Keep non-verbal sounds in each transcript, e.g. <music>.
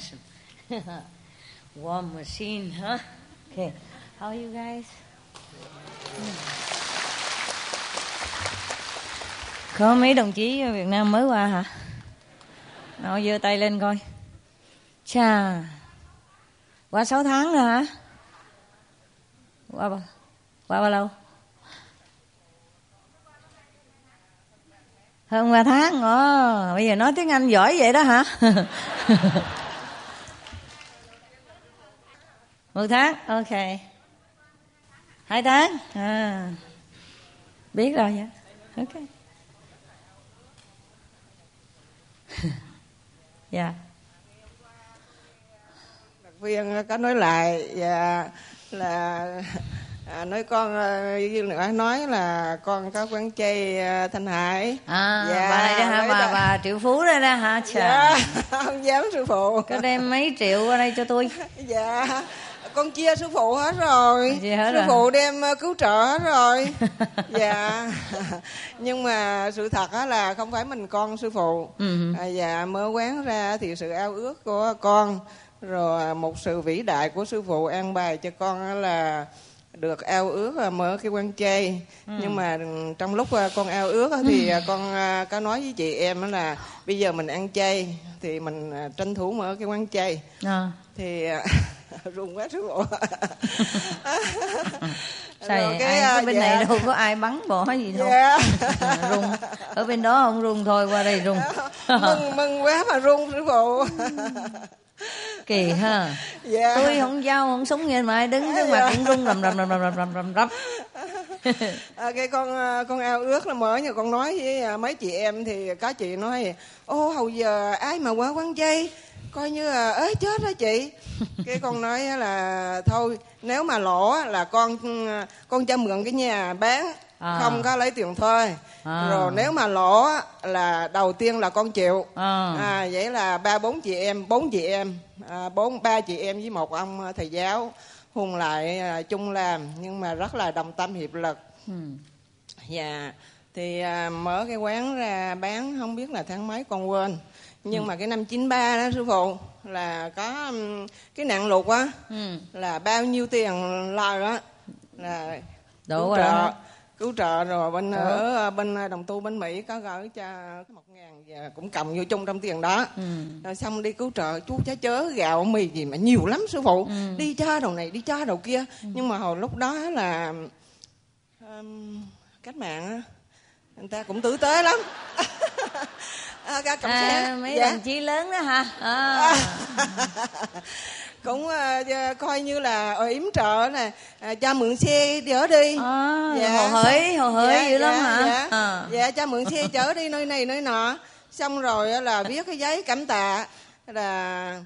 some invention. <laughs> Warm machine, huh? Okay. How are you guys? Có mấy đồng chí ở Việt Nam mới qua hả? Nào giơ tay lên coi. Chà. Qua 6 tháng rồi hả? Qua bao, qua bao lâu? Hơn 3 tháng. Ồ, bây giờ nói tiếng Anh giỏi vậy đó hả? <laughs> Một tháng, ok. Hai tháng, à. Biết rồi vậy. Ok. <laughs> Dạ. đặc viên có nói lại và là à, nói con à, viên nữa nói là con có quán chay à, thanh hải À, Dạ, bà đó hả? Bà, bà triệu phú đây đó hả? Chà. dạ <laughs> không dám sư phụ Có đem mấy triệu qua đây cho tôi. <laughs> dạ con chia sư phụ hết rồi Chia hết sư rồi. phụ đem à, cứu trợ hết rồi <laughs> dạ <laughs> nhưng mà sự thật á là không phải mình con sư phụ Ừ. à, dạ mở quán ra thì sự ao ước của con rồi một sự vĩ đại của sư phụ an bài cho con á là được ao ước là mở cái quán chay Ừ. nhưng mà trong lúc à, con ao ước á thì à, con có nói với chị em á là bây giờ mình ăn chay thì mình tranh thủ mở cái quán chay À. thì <laughs> run quá sư <laughs> phụ Sao Rồi cái, ai, à, có bên dạ. này đâu có ai bắn bỏ gì đâu. Dạ. <laughs> rung. Ở bên đó không rung thôi, qua đây rung. mừng mừng quá mà run sư phụ Kỳ ha. dạ Tôi không dao, không súng nghe mà ai đứng trước mặt cũng rung rầm rầm rầm rầm rầm rầm rầm rầm. à, cái con à, con ao ước là mới nhưng con nói với à, mấy chị em thì có chị nói ô hầu giờ ai mà qua quán chay coi như là ế chết đó chị <laughs> cái con nói là thôi nếu mà lỗ là con con cho mượn cái nhà bán À. không có lấy tiền thuê À. rồi nếu mà lỗ là đầu tiên là con chịu À. à vậy là ba bốn chị em bốn chị em à, bốn ba chị em với một ông à, thầy giáo hùng lại à, chung làm nhưng mà rất là đồng tâm hiệp lực Ừ. dạ thì à, mở cái quán ra bán không biết là tháng mấy con quên nhưng mà cái năm 93 đó sư phụ là có cái nạn lụt á Ừ. là bao nhiêu tiền lời đó là Đủ cứu trợ đó. cứu trợ rồi bên Đủ. ở bên đồng tu bên mỹ có gửi cho một ngàn và cũng cầm vô chung trong tiền đó Ừ. rồi xong đi cứu trợ chú chá chớ gạo mì gì mà nhiều lắm sư phụ Ừ. đi cho đầu này đi cho đầu kia nhưng mà hồi lúc đó là um, cách mạng á người ta cũng tử tế lắm <laughs> à, cầm À, xe mấy dạ. đồng chí lớn đó hả? À. <laughs> cũng à, dạ, coi như là ở yếm trợ nè à, cho mượn xe chở đi À, hồ hởi, hồ hởi dạ, dữ lắm dạ, hả? dạ. À. dạ cho mượn xe chở đi nơi này nơi nọ xong rồi á là viết cái giấy cảm tạ là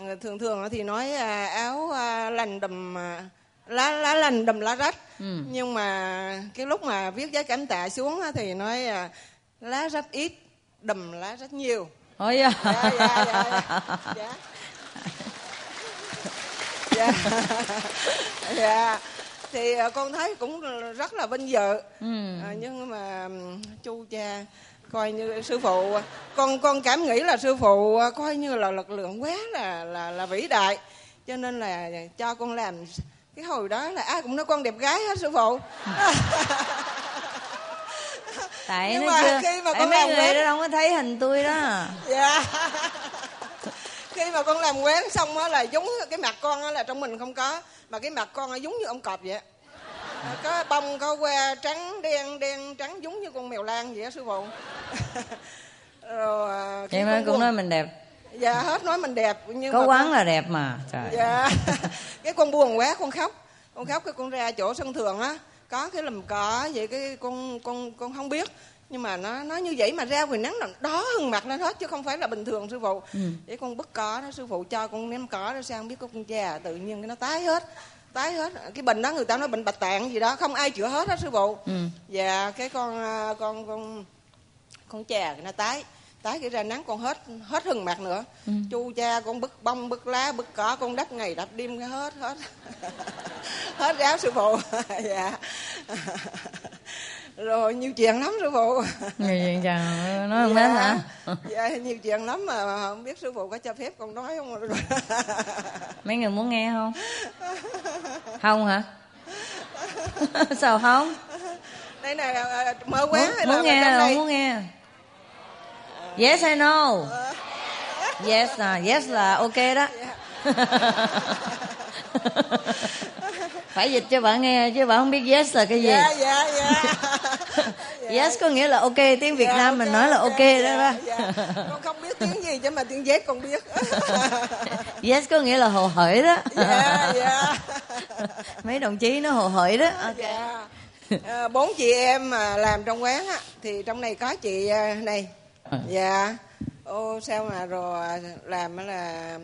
ờ, thường thường thì nói à, áo à, lành đùm à, lá lá lành đùm lá rách Ừ. nhưng mà cái lúc mà viết giấy cảm tạ xuống thì nói à, lá rách ít đùm lá rách nhiều. Ôi da. dạ dạ dạ dạ. Dạ. Dạ. Thì à, con thấy cũng rất là vinh dự. Ừ. à, nhưng mà chu cha coi như sư phụ con con cảm nghĩ là sư phụ à, coi như là lực lượng quá là là là vĩ đại. Cho nên là cho con làm cái hồi đó là ai cũng nói con đẹp gái hết sư phụ <laughs> <laughs> Tại Nhưng nó mà chưa, khi mà tại con mấy làm người web- đó đâu có thấy hình tôi đó. dạ. <laughs> Khi mà con làm quán xong á là giống cái mặt con á là trong mình không có mà cái mặt con á giống như ông cọp vậy À, có bông có que trắng đen đen trắng giống như con mèo lan vậy á sư phụ. <laughs> Rồi mà con cũng quần- nói mình đẹp. dạ hết nói mình đẹp nhưng có mà quán con- là đẹp mà. Trời dạ. cái con buồn quá con khóc. Con khóc cái con ra chỗ sân thượng á có cái lùm cỏ vậy cái con con con không biết. Nhưng mà nó nó như vậy mà ra ngoài nắng là đó hừng mặt lên hết chứ không phải là bình thường sư phụ. Ừ. để con bứt cỏ đó sư phụ cho con ném cỏ đó sang biết có con cha tự nhiên cái nó tái hết tái hết. Cái bệnh đó người ta nói bệnh bạch tạng gì đó không ai chữa hết á sư phụ. Ừ. dạ cái con à, con con con chà nó tái tái cái ra nắng con hết hết hừng mặt nữa. Ừ. chu cha con bứt bông bứt lá bứt cỏ con đắp ngày đắp đêm hết hết. <laughs> Hết ráo sư phụ. <laughs> Dạ. <laughs> Rồi nhiều chuyện lắm sư phụ. Người chuyện chàng nói không hết hả? Dạ nhiều chuyện lắm mà không biết sư phụ có cho phép con nói không? Mấy người muốn nghe không? Không hả? Sao không? Đây này à, mơ quán muốn, muốn nghe không đây? Muốn nghe yes hay no yes à yes là ok đó. <laughs> Phải dịch cho bạn nghe chứ bạn không biết yes là cái gì. Dạ dạ dạ yes có nghĩa là ok tiếng việt Dạ, nam mình nói là ok đó dạ, đó. dạ. con không biết tiếng gì chứ mà tiếng Z con biết. <laughs> Yes có nghĩa là hồ hởi đó. <laughs> Dạ dạ mấy đồng chí nó hồ hởi đó. Ok. Dạ Ờ, bốn chị em mà làm trong quán á thì trong này có chị à, này. Dạ. Ô sao mà rồi làm á là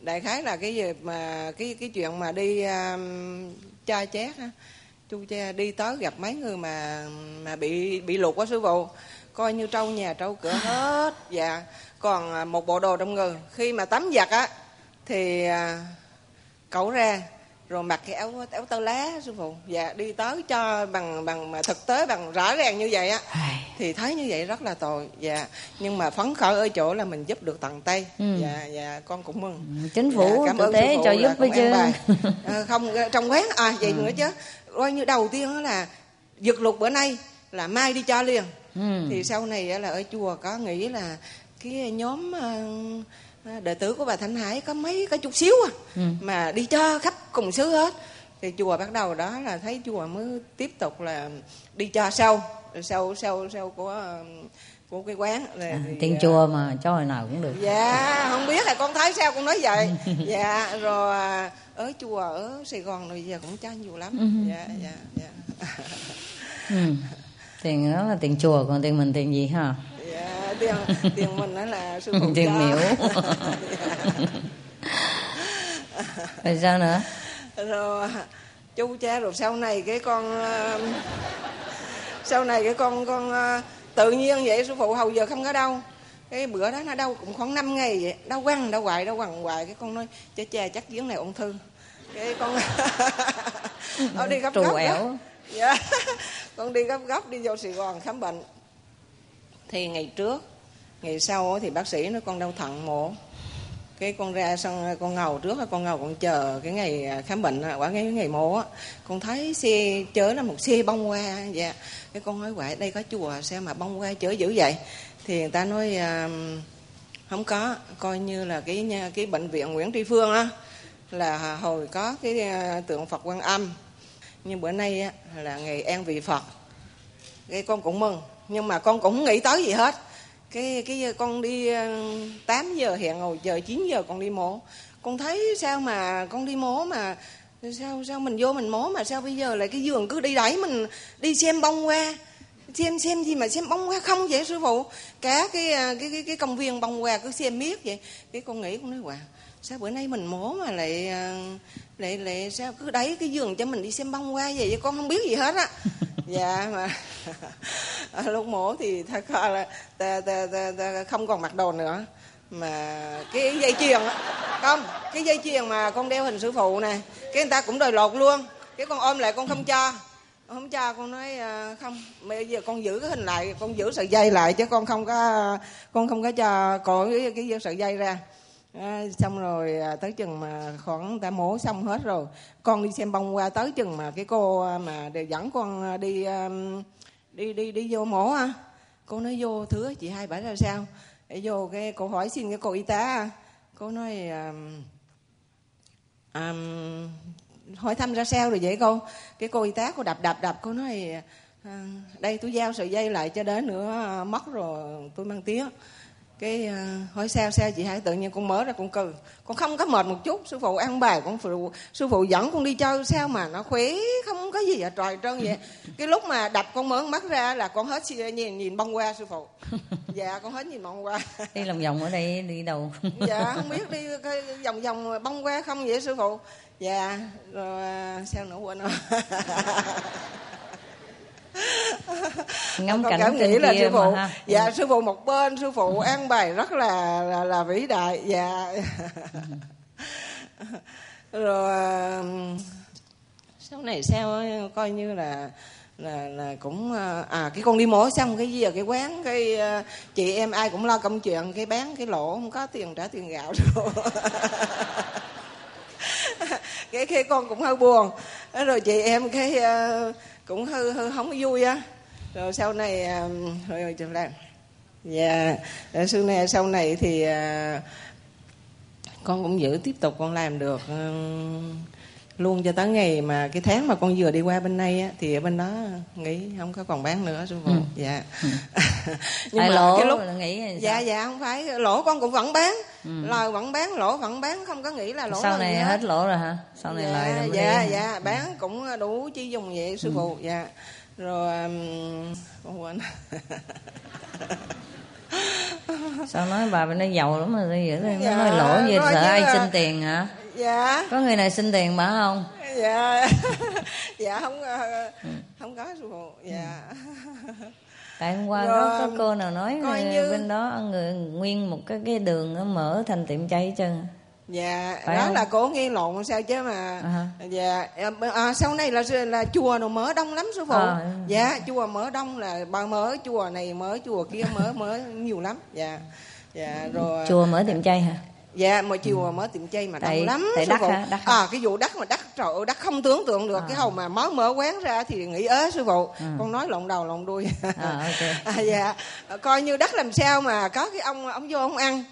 đại khái là cái gì mà cái cái chuyện mà đi um, cha chét á. Chu cha đi tới gặp mấy người mà mà bị bị lụt quá sư phụ. Coi như trâu nhà trâu cửa <laughs> hết. Dạ. Còn à, một bộ đồ trong người. Khi mà tắm giặt á thì à, cẩu ra rồi mặc cái áo áo tơ lá sư phụ. Dạ đi tới cho bằng bằng mà thực tế bằng rõ ràng như vậy á. Thì thấy như vậy rất là tồi. Dạ nhưng mà phấn khởi ở chỗ là mình giúp được tận tay. Ừ. dạ dạ con cũng mừng. Chính phủ Dạ, cảm ơn tế cho giúp với chứ. <laughs> Ờ, không trong quán à vậy nữa chứ. Coi như đầu tiên là giật lục bữa nay là mai đi cho liền. Ừ. thì sau này á là ở chùa có nghĩ là cái nhóm ờ, đệ tử của bà Thanh Hải có mấy có chút xíu à. Ừ. mà đi cho khắp cùng xứ hết. Thì chùa bắt đầu đó là thấy chùa mới tiếp tục là đi cho sau sau sau sau của ờ, của cái quán. À, thì, tiền ờ, chùa mà cho hồi nào cũng được. Dạ không biết là con thấy sao con nói vậy. <laughs> Dạ rồi à, ở chùa ở sài gòn rồi giờ cũng cho nhiều lắm. Ừ. dạ dạ dạ. Ừ. tiền đó là tiền chùa còn tiền mình tiền gì ha? dạ tiền tiền mình đó là sư phụ <laughs> tiền miễu <laughs> rồi sao nữa? Rồi chú cha rồi sau này cái con ờ, sau này cái con con ờ, tự nhiên vậy sư phụ hầu giờ không có đâu. Cái bữa đó nó đau cũng khoảng 5 ngày vậy. Đau quăng đau hoài đau quằn hoài. Cái con nói cha cha chắc giếng này ung thư. Cái con <laughs> ở đi gấp trù gấp ẻo. Dạ. Con đi gấp gấp đi vô sài gòn khám bệnh. Thì ngày trước ngày sau thì bác sĩ nói con đau thận mổ. Cái con ra xong con ngầu trước con ngầu con chờ cái ngày à, khám bệnh quả cái ngày mổ á. Con thấy xe chở là một xe bông qua dạ. Cái con nói vậy đây có chùa sao mà bông qua chở dữ vậy? Thì người ta nói à, không có coi như là cái cái bệnh viện Nguyễn Tri Phương á là hồi có cái à, tượng Phật Quan Âm. Nhưng bữa nay á, là ngày an vị Phật. Cái con cũng mừng nhưng mà con cũng không nghĩ tới gì hết cái cái con đi ờ, 8 giờ hẹn rồi giờ 9 giờ con đi mổ. Con thấy sao mà con đi mổ mà sao sao mình vô mình mổ mà sao bây giờ lại cái giường cứ đi đẩy mình đi xem bông hoa? Xem xem gì mà xem bông hoa không vậy sư phụ? Cả cái ờ, cái cái, cái công viên bông hoa cứ xem miết vậy. Cái con nghĩ con nói wow sao bữa nay mình mổ mà lại à, lại lại sao cứ đẩy cái giường cho mình đi xem bông hoa vậy? Con không biết gì hết á. <laughs> Dạ mà <laughs> à, lúc mổ thì thật ra là ta, ta, ta, ta không còn mặc đồ nữa. Mà cái dây chuyền á không cái dây chuyền mà con đeo hình sư phụ nè cái người ta cũng đòi lột luôn. Cái con ôm lại con không cho. Không cho con nói à, không bây giờ con giữ cái hình lại con giữ sợi dây lại chứ con không có con không có cho cội cái, cái sợi dây ra À, xong rồi à, tới chừng mà khoảng ta mổ xong hết rồi. Con đi xem bông qua tới chừng mà cái cô à, mà để dẫn con à, đi à, đi đi đi vô mổ à. Cô nói vô thứ chị hai bảy ra sao? Để vô cái cô hỏi xin cái cô y tá à. cô nói à, à, hỏi thăm ra sao rồi vậy cô? Cái cô y tá cô đập đập đập cô nói à, đây tôi giao sợi dây lại cho đến nữa mất rồi tôi mang tiếng cái uh, hỏi sao sao chị hải tự nhiên con mở ra con cười con không có mệt một chút sư phụ ăn bài con phụ sư phụ dẫn con đi chơi sao mà nó khỏe không có gì à trời trơn vậy. <laughs> Cái lúc mà đập con mở mắt ra là con hết nhìn nhìn bông qua sư phụ. <laughs> Dạ con hết nhìn bông qua <laughs> đi lòng vòng ở đây đi đâu? Dạ không biết đi cái vòng vòng bông qua không vậy sư phụ? Dạ rồi à, sao nữa quên rồi ngắm con cảnh cảm nghĩ là sư phụ ha. dạ ừ. sư phụ một bên sư phụ an bài rất là là, là vĩ đại dạ <laughs> rồi sau này sao coi như là là là cũng à cái con đi mổ xong cái gì ở cái quán cái chị em ai cũng lo công chuyện cái bán cái lỗ không có tiền trả tiền gạo rồi <laughs> cái khi con cũng hơi buồn rồi chị em cái cũng hư hư không vui á. Rồi sau này à, rồi rồi chậm lại dạ sau này sau này thì à, con cũng giữ tiếp tục con làm được uh, luôn cho tới ngày mà cái tháng mà con vừa đi qua bên đây á, thì ở bên đó nghĩ không có còn bán nữa sư phụ. Ừ. dạ. Ừ. <laughs> nhưng mà lỗ cái lúc nghĩ dạ dạ không phải. Lỗ con cũng vẫn bán. Ừ. lời vẫn bán lỗ vẫn bán không có nghĩ là lỗ sau này hết lỗ rồi hả? Sau này dạ, lời rồi dạ đi. dạ bán cũng đủ chi dùng vậy sư ừ. phụ. Dạ. Rồi um, con quên. Sao nói bà bên đó giàu lắm mà bây giờ dạ, nói lỗ gì sợ ai xin tiền hả dạ. Có người này xin tiền bà không? Dạ. <laughs> Dạ không ờ, không có sư phụ dạ. Tại hôm qua Rồi, có, có cô nào nói như... bên đó người nguyên một cái cái đường mở thành tiệm chay trơn. Dạ Phải đó không? là cổ nghe lộn sao chứ mà. Uh-huh. dạ à, sau này là là chùa nó mở đông lắm sư phụ à, dạ chùa mở đông là bà mở chùa này mở chùa kia mở mở nhiều lắm. Dạ. Dạ rồi chùa mở tiệm chay hả dạ mà chiều ừ. mới tiệm chay mà đông lắm tại đắt hả? đắt à cái vụ đắt mà đắt trời ơi đắt không tưởng tượng được. À. cái hầu mà mới mở quán ra thì nghĩ ế sư phụ. À. con nói lộn đầu lộn đuôi. À, okay. <laughs> à, dạ. Coi như đắt làm sao mà có cái ông ông vô ông ăn.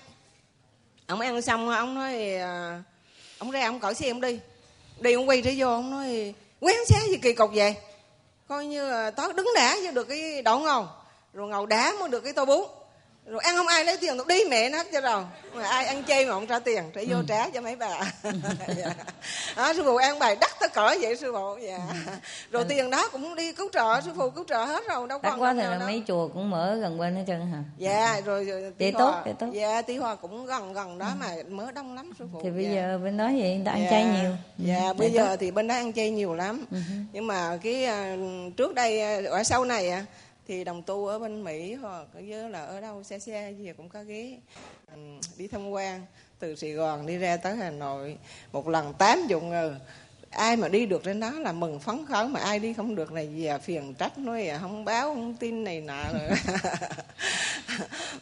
Ông ăn xong ông nói à, ông ra ông cởi xe ông đi. Đi ông quay trở vô ông nói quán xá gì kỳ cục vậy? Coi như tối đứng đã cho được cái đậu ngon rồi ngầu đá mới được cái tô bún rồi ăn không ai lấy tiền đi mẹ nó cho rồi mà ai ăn chay mà không trả tiền phải vô ừ. trả cho mấy bà <laughs> dạ. đó, sư phụ ăn bài đắt tới cỡ vậy sư phụ dạ. Ừ. rồi ừ. tiền đó cũng đi cứu trợ sư phụ cứu trợ hết rồi đâu còn quá thì là mấy chùa cũng mở gần bên hết trơn hả dạ rồi, rồi tí tốt tí tốt dạ tí hoa cũng gần gần đó ừ. mà mở đông lắm sư phụ thì bây dạ. giờ bên đó vậy người ta ăn dạ. chay nhiều dạ ừ. bây giờ tốt. thì bên đó ăn chay nhiều lắm nhưng mà cái uh, trước đây uh, ở sau này thì đồng tu ở bên mỹ hoặc với là ở đâu xe xe gì cũng có ghế. Đi tham quan từ sài gòn đi ra tới hà nội. Một lần tám chục người ai mà đi được đến đó là mừng phấn khởi mà ai đi không được là gì à phiền trách nói à không báo không tin này nọ rồi. <laughs>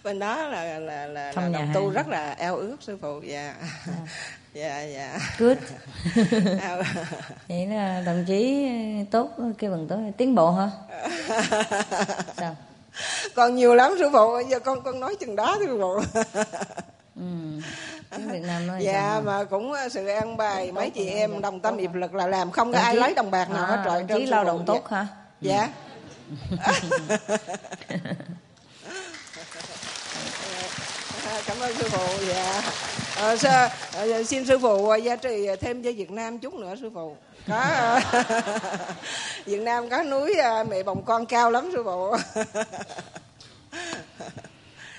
Bên đó là là là, là đồng tu rất là eo ước sư phụ dạ. À. dạ dạ. Good. <laughs> Vậy là đồng chí tốt kêu bằng tốt tiến bộ hả? <laughs> Sao? Còn nhiều lắm sư phụ. Giờ con con nói chừng đó sư phụ. Ừ. Việt Nam nói dạ sao? mà cũng ờ, sự an bài mấy chị em đồng tâm hiệp lực là làm. Không có ai lấy đồng bạc nào à, hết trời chí lao động tốt hả? Dạ. <laughs> Cảm ơn sư phụ dạ à, sư, à, xin sư phụ gia trì thêm cho Việt Nam chút nữa sư phụ. Có <laughs> Việt Nam có núi mẹ bồng con cao lắm sư phụ.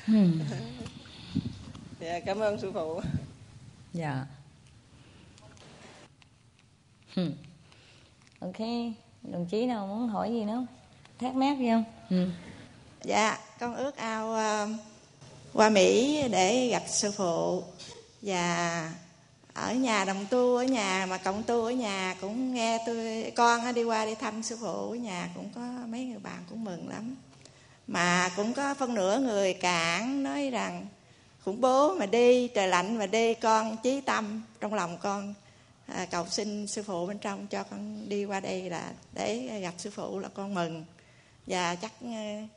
Hmm. dạ cảm ơn sư phụ. Dạ. Hmm. ok đồng chí nào muốn hỏi gì nữa? Thắc mắc gì không? Hmm. dạ con ước ao uh, qua mỹ để gặp sư phụ và ở nhà đồng tu ở nhà mà cộng tu ở nhà cũng nghe tôi con đi qua đi thăm sư phụ ở nhà cũng có mấy người bạn cũng mừng lắm. Mà cũng có phân nửa người cản nói rằng khủng bố mà đi trời lạnh mà đi con chí tâm trong lòng con à, cầu xin sư phụ bên trong cho con đi qua đây là để gặp sư phụ là con mừng. Và chắc ờ,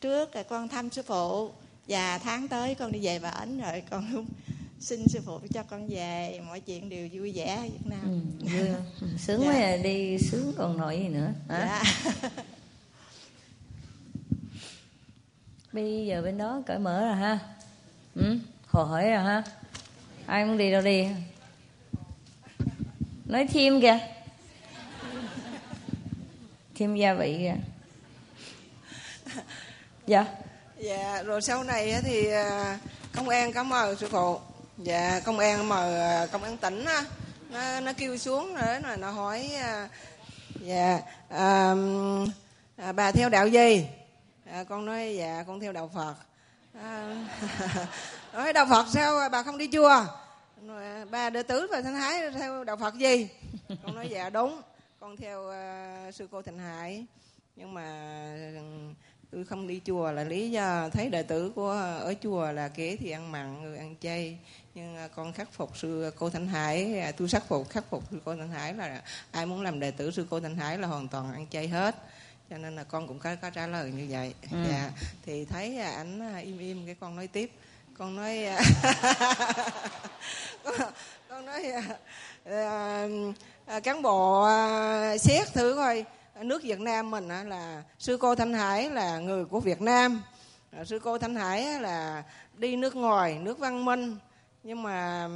trước là con thăm sư phụ và tháng tới con đi về bển rồi con xin sư phụ cho con về mọi chuyện đều vui vẻ ở Việt Nam. Ừ, vui sướng dạ. quá đi sướng còn nổi gì nữa hả? Dạ. <laughs> bây giờ bên đó cởi mở rồi ha. Ừ hồ hởi rồi ha. Ai muốn đi đâu đi? Nói thêm kìa. Thêm gia vị kìa. Dạ. Dạ rồi sau này thì à, công an có mời sư phụ dạ công an mời ờ, công an tỉnh á nó nó kêu xuống rồi nó nó hỏi ờ, dạ à, à, bà theo đạo gì? À, con nói dạ con theo đạo phật. À, <laughs> nói đạo phật sao bà không đi chùa? Ba bà đệ tử và thanh thái theo đạo phật gì? Con nói dạ đúng con theo uh, sư cô thịnh hải. Nhưng mà ừ, tôi không đi chùa là lý do thấy đệ tử của ở chùa là kế thì ăn mặn người ăn chay nhưng à, con khắc phục sư cô thanh hải à, tôi khắc phục khắc phục sư cô thanh hải là ai muốn làm đệ tử sư cô thanh hải là hoàn toàn ăn chay hết. Cho nên là con cũng có, có trả lời như vậy. Ừ. dạ. Thì thấy ảnh im im cái con nói tiếp. Con nói <laughs> con, con nói uh, cán bộ uh, xét thử coi. Nước Việt Nam mình là sư cô Thanh Hải là người của Việt Nam. Sư cô Thanh Hải là đi nước ngoài nước văn minh nhưng mà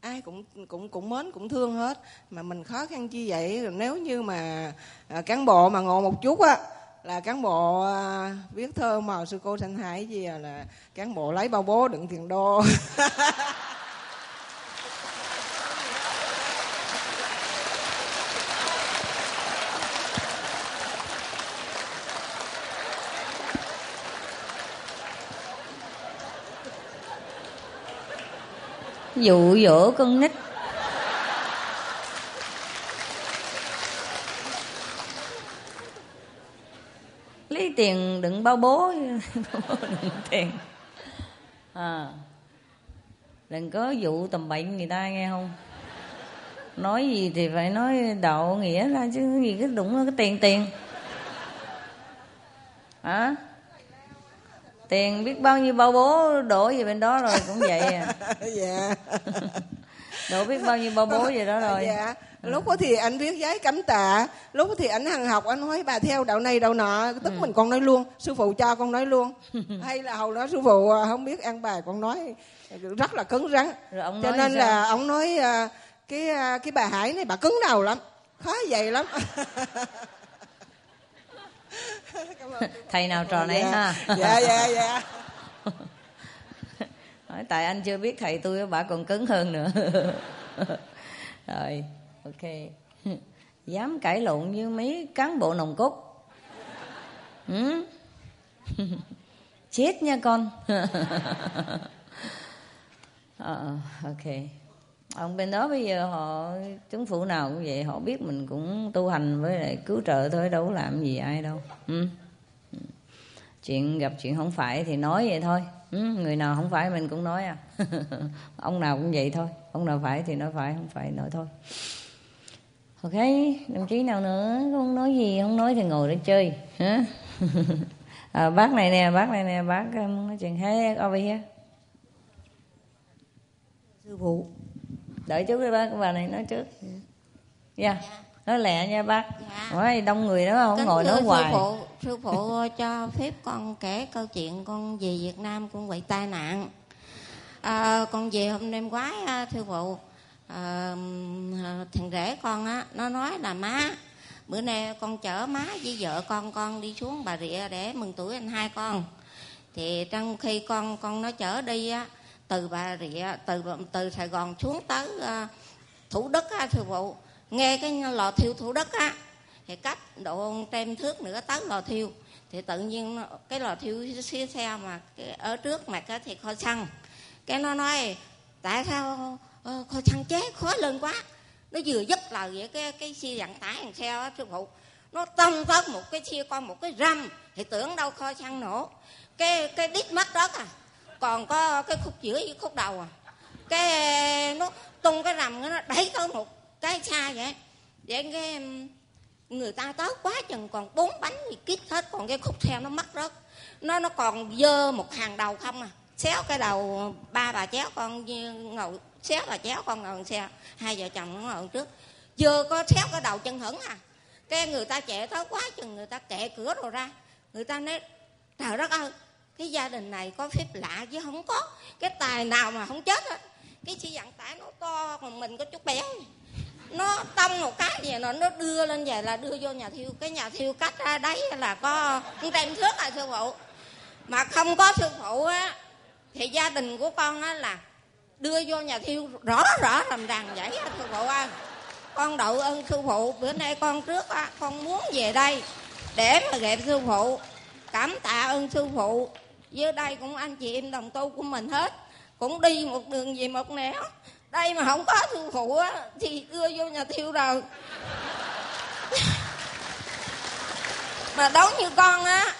ai cũng cũng cũng mến cũng thương hết. Mà mình khó khăn chi vậy? Nếu như mà à, cán bộ mà ngộ một chút á là cán bộ à, viết thơ màu sư cô Thanh Hải gì à, là cán bộ lấy bao bố đựng tiền đô. <laughs> dụ dỗ con nít. Lấy tiền đựng <laughs> bao bố. Đựng tiền. À. Đừng có dụ tầm bệnh người ta nghe không? Nói gì thì phải nói đạo nghĩa ra chứ. Gì cái đụng cái tiền tiền. Hả? à? Tiền biết bao nhiêu bao bố đổ về bên đó rồi cũng vậy à. <laughs> Dạ. <laughs> Đổ biết bao nhiêu bao bố về đó rồi. Dạ. Lúc đó thì anh viết giấy cấm tạ lúc đó thì anh hằng học anh nói bà theo đạo này đạo nọ. Tức ừ. mình còn nói luôn sư phụ cho con nói luôn. <laughs> Hay là hầu đó sư phụ à, không biết ăn bài con nói. Rất là cứng rắn. Rồi ông cho nên là ông nói à, cái à, cái bà hải này bà cứng đầu lắm khó dày lắm <laughs> thầy nào trò này dạ. ha? Dạ dạ dạ. Tại anh chưa biết thầy tôi bà còn cứng hơn nữa. <laughs> Rồi ok. Dám cãi lộn như mấy cán bộ nồng cốt. Ừ? <laughs> chết nha con. Ờ, ok ông bên đó bây giờ họ chính phủ nào cũng vậy họ biết mình cũng tu hành với lại cứu trợ thôi đâu có làm gì ai đâu. Ừ. ừ. chuyện gặp chuyện không phải thì nói vậy thôi. Ừ. người nào không phải mình cũng nói à. <laughs> Ông nào cũng vậy thôi. Ông nào phải thì nói phải không phải nói thôi. Ok đồng chí nào nữa? Không nói gì? Không nói thì ngồi để chơi. Hả? <laughs> À, bác này nè bác này nè bác um, nói chuyện hết over here. Sư phụ đợi chút đi bác bà này nói trước. Dạ yeah. nói lẹ nha bác. Dạ. Ôi, đông người đó không Kính ngồi nói hoài. sư phụ sư phụ cho phép con kể câu chuyện con về việt nam con bị tai nạn. À, con về hôm đêm ngoái sư phụ. À, thằng rể con á nó nói là má bữa nay con chở má với vợ con con đi xuống bà rịa để mừng tuổi anh hai con. Thì trong khi con con nó chở đi á từ bà rịa từ từ sài gòn xuống tới uh, thủ đức á thưa phụ nghe cái lò thiêu thủ đức á thì cách độ tem thước nữa tới lò thiêu. Thì tự nhiên cái lò thiêu xe xe mà cái ở trước mặt á thì kho xăng. Cái nó nói tại sao uh, kho xăng chế khó lên quá? Nó vừa dứt lời vậy cái cái xe vận tải hàng xe á thưa phụ nó tông tới một cái xe con một cái râm thì tưởng đâu kho xăng nổ. Cái cái đít mắt đó à còn có cái khúc giữa với khúc đầu à. Cái, nó tung cái rầm nó đẩy tới một cái xa vậy. Vậy cái um, người ta tới quá chừng còn bốn bánh thì kít hết, còn cái khúc theo nó mất rớt. Nó nó còn dơ một hàng đầu không à. Xéo cái đầu ba bà chéo con ngồi, xéo bà chéo con ngồi xe, hai vợ chồng nó ngồi trước. Vừa có, xéo cái đầu chân hững à. Cái người ta chạy tới quá chừng người ta kệ cửa rồi ra. Người ta nói, trời đất ơi cái gia đình này có phép lạ chứ không có. Cái tài nào mà không chết hết cái chị dặn tải nó to, còn mình có chút béo nó tông một cái gì nó nó đưa lên về là đưa vô nhà thiêu. Cái nhà thiêu cách ra đấy là có tem thước à sư phụ. Mà không có sư phụ á, thì gia đình của con á là đưa vô nhà thiêu rõ rõ ràng ràng vậy á, sư phụ ơi. Con đậu ơn sư phụ, bữa nay con trước á, con muốn về đây để mà gặp sư phụ. Cảm tạ ơn sư phụ dưới đây cũng anh chị em đồng tu của mình hết. Cũng đi một đường gì một nẻo. Đây mà không có sư phụ á, thì đưa vô nhà thiêu rồi. <laughs> Mà đối như con á,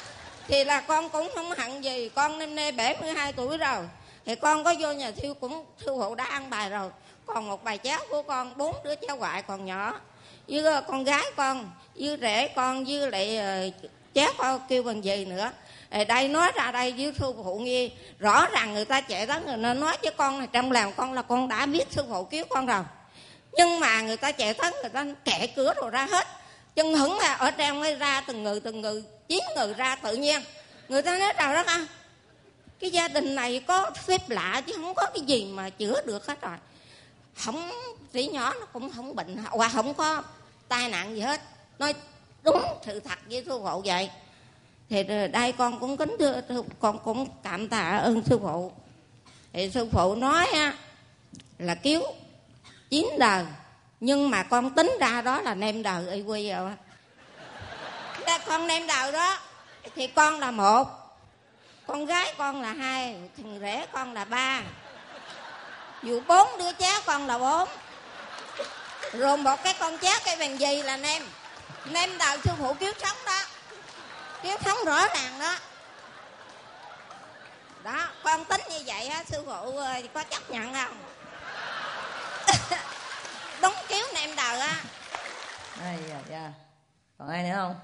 thì là con cũng không hận gì. Con năm nay 72 tuổi rồi. Thì con có vô nhà thiêu cũng sư phụ đã ăn bài rồi. Còn một bài cháu của con, bốn đứa cháu ngoại còn nhỏ. Với con gái con với rể con với lại ờ, cháu con kêu bằng gì nữa ở đây nói ra đây với sư phụ nghe. Rõ ràng người ta chạy tới người nó nói với con này, trong lòng con là con đã biết sư phụ cứu con rồi. Nhưng mà người ta chạy tới người ta kẻ cửa rồi ra hết. Chân hững là ở trong mới ra từng người từng người, chín người ra tự nhiên. Người ta nói trời đất à cái gia đình này có phép lạ chứ không có cái gì mà chữa được hết rồi. Không, trẻ nhỏ nó cũng không bệnh, hoặc không có tai nạn gì hết. Nói đúng sự thật với sư phụ vậy thì đây con cũng kính thưa con cũng cảm tạ ơn sư phụ. Thì sư phụ nói á, là cứu chín đời, nhưng mà con tính ra đó là nem đời y quy rồi. Con nem đời đó, thì con là một, con gái con là hai, thằng rể con là ba, dù bốn đứa cháu con là bốn. Rồi một cái con cháu, cái bằng gì là nem nem đời sư phụ cứu sống đó cứu sống rõ ràng đó. Đó con tính như vậy á sư phụ ờ, có chấp nhận không? Đúng cứu nem đời á. Ai dạ dạ còn ai nữa không?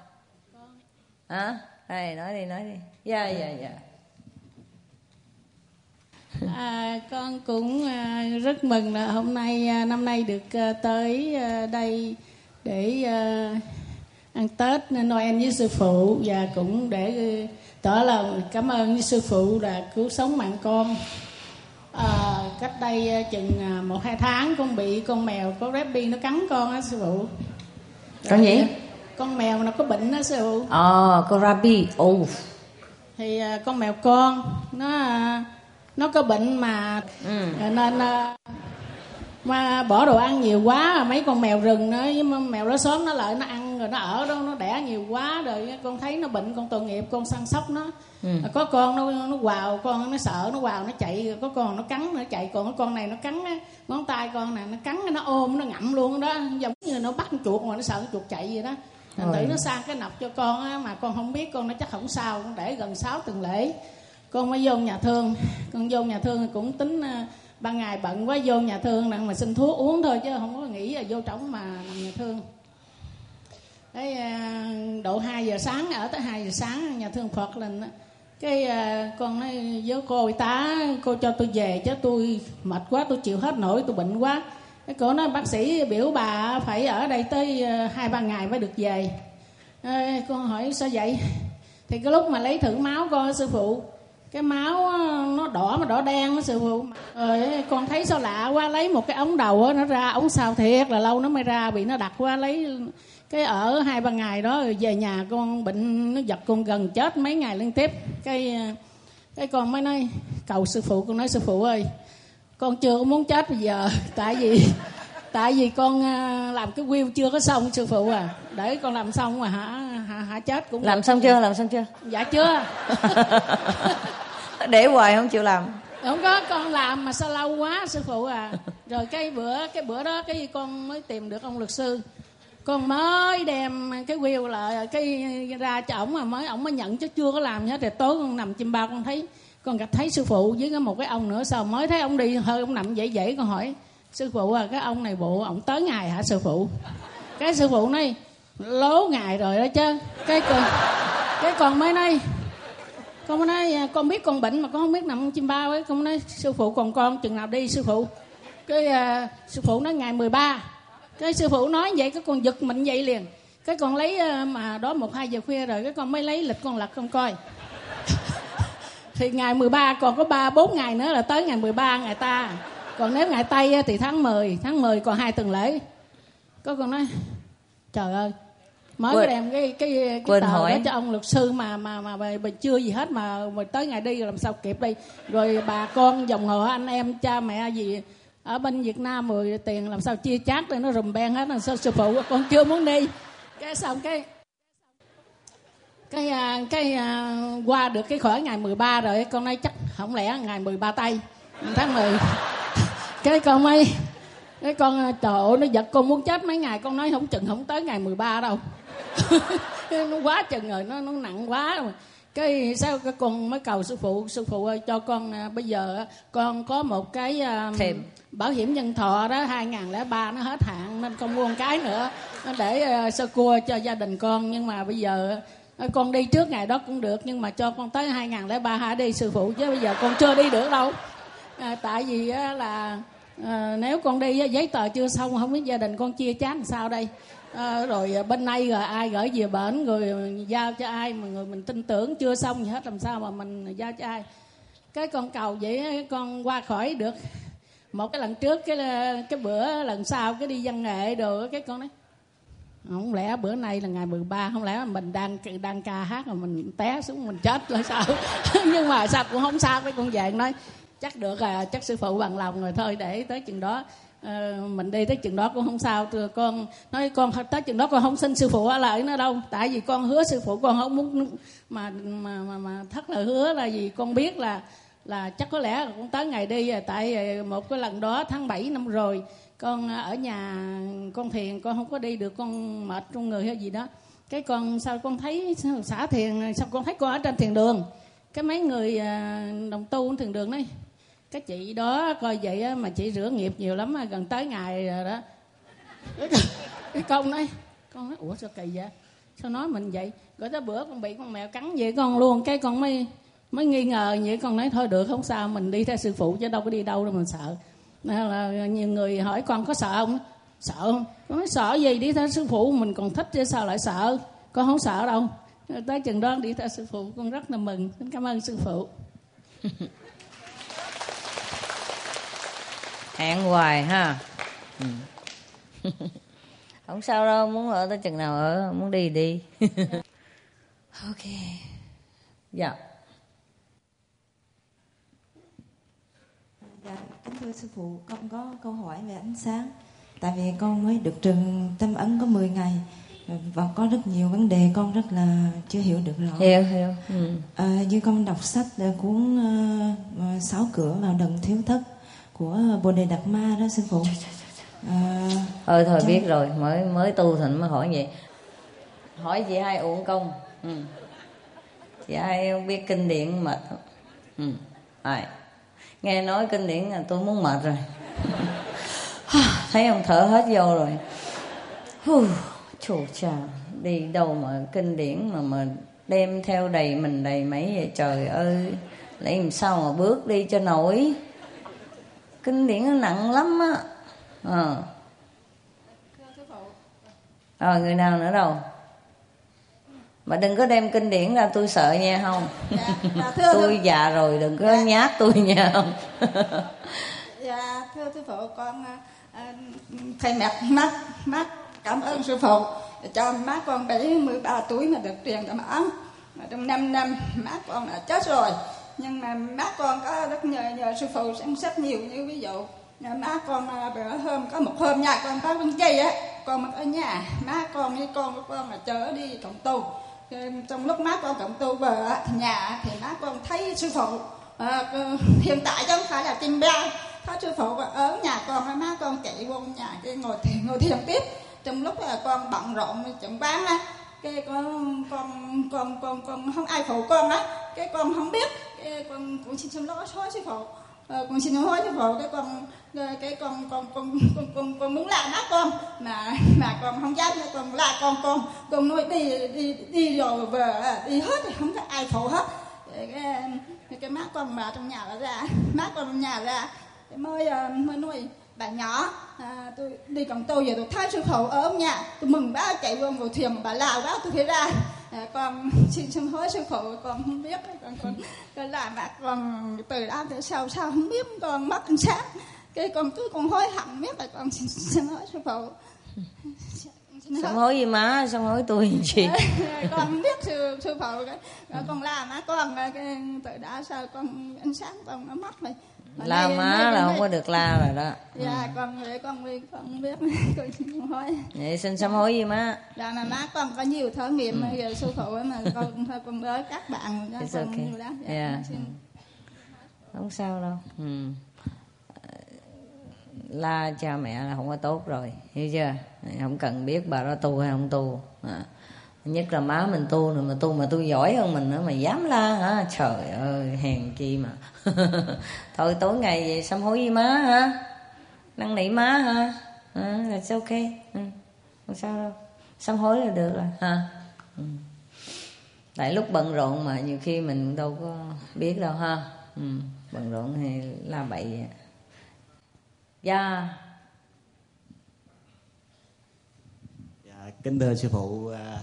Hả? Đây nói đi nói đi. Dạ dạ. dạ À, con cũng à, rất mừng là hôm nay à, năm nay được à, tới à, đây để à, ăn Tết Noel với sư phụ và cũng để à, tỏ lòng cảm ơn với sư phụ là cứu sống mạng con. À, cách đây à, chừng một hai tháng con bị con mèo có rabi nó cắn con á sư phụ. con gì Con mèo nó có bệnh đó sư phụ. ờ con rabi ồ Thì con mèo con nó nó có bệnh mà ừ. Nên mà bỏ đồ ăn nhiều quá mấy con mèo rừng nó với mèo đó sớm nó lại nó ăn rồi nó ở đó nó đẻ nhiều quá rồi con thấy nó bệnh con tội nghiệp con săn sóc nó. Ừ. có con nó nó quào con nó sợ nó quào nó chạy có con nó cắn nó chạy còn con này nó cắn á, ngón tay con này nó cắn nó ôm nó ngậm luôn đó. Giống như nó bắt chuột mà nó sợ chuột chạy vậy đó. Thành tự nó sang cái nọc cho con á, mà con không biết con nó chắc không sao con để gần 6 tuần lễ. Con mới vô nhà thương. Con vô nhà thương cũng tính à, ban ngày bận quá vô nhà thương mà xin thuốc uống thôi chứ không có nghĩ là vô trống mà nằm nhà thương cái à, độ 2 giờ sáng ở tới 2 giờ sáng nhà thương Phật lên cái à, con nói với cô y tá cô cho tôi về chứ tôi mệt quá tôi chịu hết nổi tôi bệnh quá. Cái cô nói bác sĩ biểu bà phải ở đây tới à, hai ba ngày mới được về. Ê, con hỏi sao vậy? Thì cái lúc mà lấy thử máu con sư phụ cái máu nó đỏ mà đỏ đen đó sư phụ. Rồi con thấy sao lạ quá lấy một cái ống đầu nó ra ống sao thiệt là lâu nó mới ra bị nó đặt quá lấy cái ở hai ba ngày đó về nhà con bệnh nó giật con gần chết mấy ngày liên tiếp. Cái cái con mới nói cầu sư phụ con nói sư phụ ơi con chưa có muốn chết bây giờ <laughs> tại vì tại vì con à, làm cái wheel chưa có xong sư phụ à. Để con làm xong mà hả hả, hả chết cũng làm xong chưa làm xong chưa? Dạ chưa. <laughs> Để hoài không chịu làm. Không có con làm mà sao lâu quá sư phụ à. Rồi cái bữa cái bữa đó cái con mới tìm được ông luật sư con mới đem cái wheel lại cái ra cho ổng mà mới ổng mới nhận chứ chưa có làm hết. Rồi tối con nằm chim bao con thấy con gặp thấy sư phụ với cái một cái ông nữa. Sao mới thấy ông đi hơi ông nằm dễ dễ con hỏi sư phụ à cái ông này bộ ổng tới ngày hả sư phụ? Cái sư phụ nói lố ngày rồi đó chứ. Cái con cái con mới nói con mới nói con biết con bệnh mà con không biết nằm chim bao ấy con mới nói sư phụ còn con chừng nào đi sư phụ? Cái uh, sư phụ nói ngày 13 cái sư phụ nói vậy cái con giật mình vậy liền. Cái con lấy à, mà đó một hai giờ khuya rồi cái con mới lấy lịch con lật con coi. <laughs> Thì ngày 13 còn có 3 4 ngày nữa là tới ngày 13 ngày ta. Còn nếu ngày tây thì tháng 10 tháng 10 còn hai tuần lễ. Có con nói trời ơi mới quên, đem cái cái cái quên tờ hỏi. đó cho ông luật sư mà mà mà, mà, mà chưa gì hết mà, mà tới ngày đi làm sao kịp đi rồi bà con dòng họ anh em cha mẹ gì ở bên Việt Nam mười tiền làm sao chia chác đây nó rùm beng hết là sao sư phụ con chưa muốn đi. Cái xong cái cái à, cái à, qua được cái khỏi ngày 13 rồi con nói chắc không lẽ ngày 13 tây tháng 10 <laughs> cái con mới cái con à, trời ơi nó giật con muốn chết mấy ngày con nói không chừng không tới ngày 13 đâu. <laughs> Nó quá chừng rồi nó nó nặng quá rồi cái sao cái con mới cầu sư phụ sư phụ ơi cho con à, bây giờ con có một cái à, Thêm. bảo hiểm nhân thọ đó 2003 nó hết hạn nên con mua một cái nữa. Để à, sơ cua cho gia đình con nhưng mà bây giờ con đi trước ngày đó cũng được nhưng mà cho con tới 2003 hả đi sư phụ chứ bây giờ con chưa đi được đâu. À, tại vì á, là à, nếu con đi giấy tờ chưa xong không biết gia đình con chia chác làm sao đây à, rồi à, bên đây rồi ai gửi về bển rồi giao cho ai mà người mình tin tưởng chưa xong gì hết làm sao mà mình giao cho ai? Cái con cầu vậy con qua khỏi được. Một cái lần trước cái à, cái bữa lần sau cái đi văn nghệ đồ cái con nói không lẽ bữa nay là ngày 13 không lẽ mình đang đang ca hát mà mình té xuống mình chết là sao? <laughs> Nhưng mà sao cũng không sao cái con về nói chắc được à chắc sư phụ bằng lòng rồi thôi để tới chừng đó à, mình đi tới chừng đó cũng không sao. Từ con nói con tới chừng đó con không xin sư phụ ở lại nữa đâu. Tại vì con hứa sư phụ con không muốn mà mà mà, mà thất lời hứa là gì? Con biết là là chắc có lẽ là con tới ngày đi tại ờ, một cái lần đó tháng 7 năm rồi con ở nhà con thiền con không có đi được con mệt trong người hay gì đó. Cái con sao con thấy xả thiền sao con thấy con ở trên thiền đường? Cái mấy người ờ, đồng tu thiền đường đấy cái chị đó coi vậy á, mà chị rửa nghiệp nhiều lắm gần tới ngày rồi đó. Cái con nói con nói ủa sao kỳ vậy? Sao nói mình vậy? Rồi tới bữa con bị con mèo cắn vậy con luôn cái con mới mới nghi ngờ vậy. Con nói thôi được không sao mình đi theo sư phụ chứ đâu có đi đâu đâu mình sợ. Nên là nhiều người hỏi con có sợ không? Sợ không? Con nói sợ gì? Đi theo sư phụ mình còn thích chứ sao lại sợ? Con không sợ đâu. Tới chừng đó đi theo sư phụ con rất là mừng. Cảm ơn sư phụ. <laughs> hẹn hoài ha. Ừ. <laughs> không sao đâu muốn ở tới chừng nào ở muốn đi đi. <laughs> Ok. Dạ. Dạ kính thưa sư phụ con có câu hỏi về ánh sáng. Tại vì con mới được trường tâm ấn có 10 ngày và có rất nhiều vấn đề con rất là chưa hiểu được rõ. Hiểu hiểu. Ừ. à, như con đọc sách cuốn uh, sáu cửa vào đấng thiếu thất của bồ đề đạt ma đó sư phụ. À, ơi thôi biết rồi mới mới tu thành mới hỏi vậy. Hỏi chị hai uổng công. Ừ. chị hai không biết kinh điển mệt. Ừ. à, nghe nói kinh điển là tôi muốn mệt rồi. <laughs> Thấy ông thở hết vô rồi. Chù chà. Đi đâu mà kinh điển mà mà đem theo đầy mình đầy mấy vậy trời ơi. Lấy làm sao mà bước đi cho nổi kinh điển nó nặng lắm á. Ờ. À, người nào nữa đâu? Mà đừng có đem kinh điển ra tôi sợ nha không? Dạ, dạ, thưa <laughs> tôi thưa... già rồi đừng có dạ. nhát tôi nha không? <laughs> Dạ thưa sư phụ con uh, thầy mẹ mắt mắt cảm ơn sư phụ. Cho má con bảy mươi ba tuổi mà được truyền ơn mà trong 5 năm má con đã chết rồi nhưng mà má con có rất nhờ nhờ sư phụ xem xét nhiều như ví dụ nhà má con à, bữa hôm có một hôm nhà con có con chay á con mặc ở nhà má con với con của con là chở đi cộng tu. Trong lúc má con cộng tu về nhà thì má con thấy sư phụ à, hiện tại chứ không phải là tim ba có sư phụ ở nhà con má con chạy vô nhà cái ngồi thiền ngồi thiền tiếp. Trong lúc là con bận rộn chậm bán á cái con con con con con không ai phụ con á cái con không biết cái con cũng xin xin lỗi thôi sư phụ à, con xin lỗi sư phụ cái con ờ, cái con con con con con, con muốn làm đó con. Mà mà con không dám con là con con con nuôi đi đi đi rồi về à, đi hết thì không có ai phụ hết. Cái cái má con mà trong nhà ra má con trong nhà ra mới ờ, mới nuôi bà nhỏ. À, tôi đi còn tôi giờ tôi thấy sư phụ ở nhà. Tôi mừng bá chạy vô vào thuyền bà lào đó tôi phải ra con <laughs> xin xin hối sư phụ con không biết con con, con làm mà con từ đó từ sau sau không biết con mất ánh sáng cái con cứ con hối hận biết là con xin, <laughs> xin hối sư phụ. Sám hối gì má sám hối tôi gì? Con không biết sư sư phụ cái. Con làm á con cái, từ đó sau con ánh sáng con nó mất rồi la má là không có được la rồi đó dạ ừ. con để con biết <laughs> con biết con xin hối vậy xin sám hối gì má dạ mà má con có nhiều thử nghiệm ừ. giờ sư phụ mà con thôi con tới các bạn đó, con okay. nhiều lắm dạ, yeah. Xin... không sao đâu ừ. la cha mẹ là không có tốt rồi hiểu chưa không cần biết bà đó tu hay không tu à nhất là má mình tu rồi mà tu mà tu giỏi hơn mình nữa mà dám la hả? Trời ơi hèn chi mà. <laughs> Thôi tối ngày về sám hối với má hả? Năn nỉ má hả? À, là ok? Ừ. không sao đâu. Sám hối là được rồi. Ha ừ. tại lúc bận rộn mà nhiều khi mình đâu có biết đâu ha. Ừ. bận rộn thì la bậy dạ. Dạ kính thưa sư phụ à,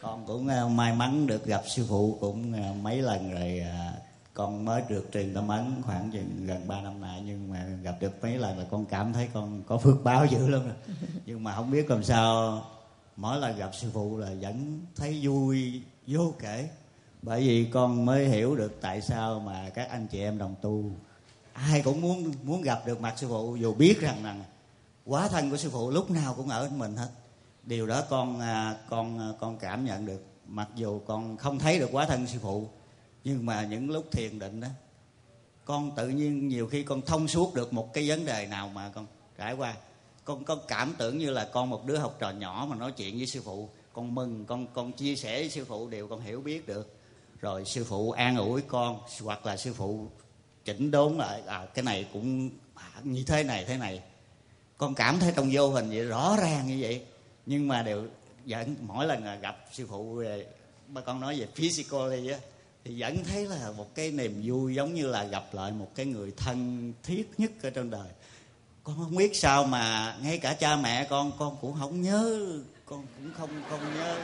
con cũng ờ, may mắn được gặp sư phụ cũng ờ, mấy lần rồi ờ, con mới được truyền tâm ấn khoảng chừng gần 3 năm nay. Nhưng mà gặp được mấy lần là con cảm thấy con có phước báo dữ lắm rồi. Nhưng mà không biết làm sao, mỗi lần gặp sư phụ là vẫn thấy vui, vô kể. Bởi vì con mới hiểu được tại sao mà các anh chị em đồng tu, ai cũng muốn muốn gặp được mặt sư phụ, dù biết rằng là quá thân của sư phụ lúc nào cũng ở mình hết điều đó con à, con à, con cảm nhận được. Mặc dù con không thấy được quá thân sư phụ, nhưng mà những lúc thiền định đó, con tự nhiên nhiều khi con thông suốt được một cái vấn đề nào mà con trải qua. Con con cảm tưởng như là con một đứa học trò nhỏ mà nói chuyện với sư phụ. Con mừng, con con chia sẻ với sư phụ đều con hiểu biết được. Rồi sư phụ an ủi con, hoặc là sư phụ chỉnh đốn lại à cái này cũng à, như thế này thế này. Con cảm thấy trong vô hình vậy, rõ ràng như vậy nhưng mà đều vẫn mỗi lần gặp sư phụ về bà con nói về physically á thì vẫn thấy là một cái niềm vui giống như là gặp lại một cái người thân thiết nhất ở trên đời. Con không biết sao mà ngay cả cha mẹ con con cũng không nhớ con cũng không không nhớ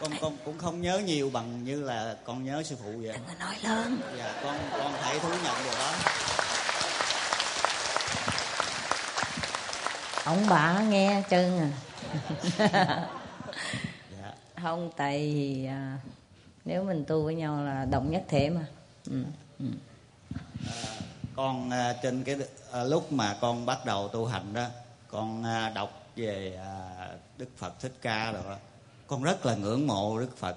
con con cũng không nhớ nhiều bằng như là con nhớ sư phụ vậy. Đừng có nói lớn. Dạ con con thể thú nhận điều đó. Ông bà nghe chân à dạ. <laughs> không tại vì à, nếu mình tu với nhau là đồng nhất thể mà ừ. Ừ. À, con à, trên cái à, lúc mà con bắt đầu tu hành đó con à, đọc về à, đức phật thích ca rồi đó con rất là ngưỡng mộ đức phật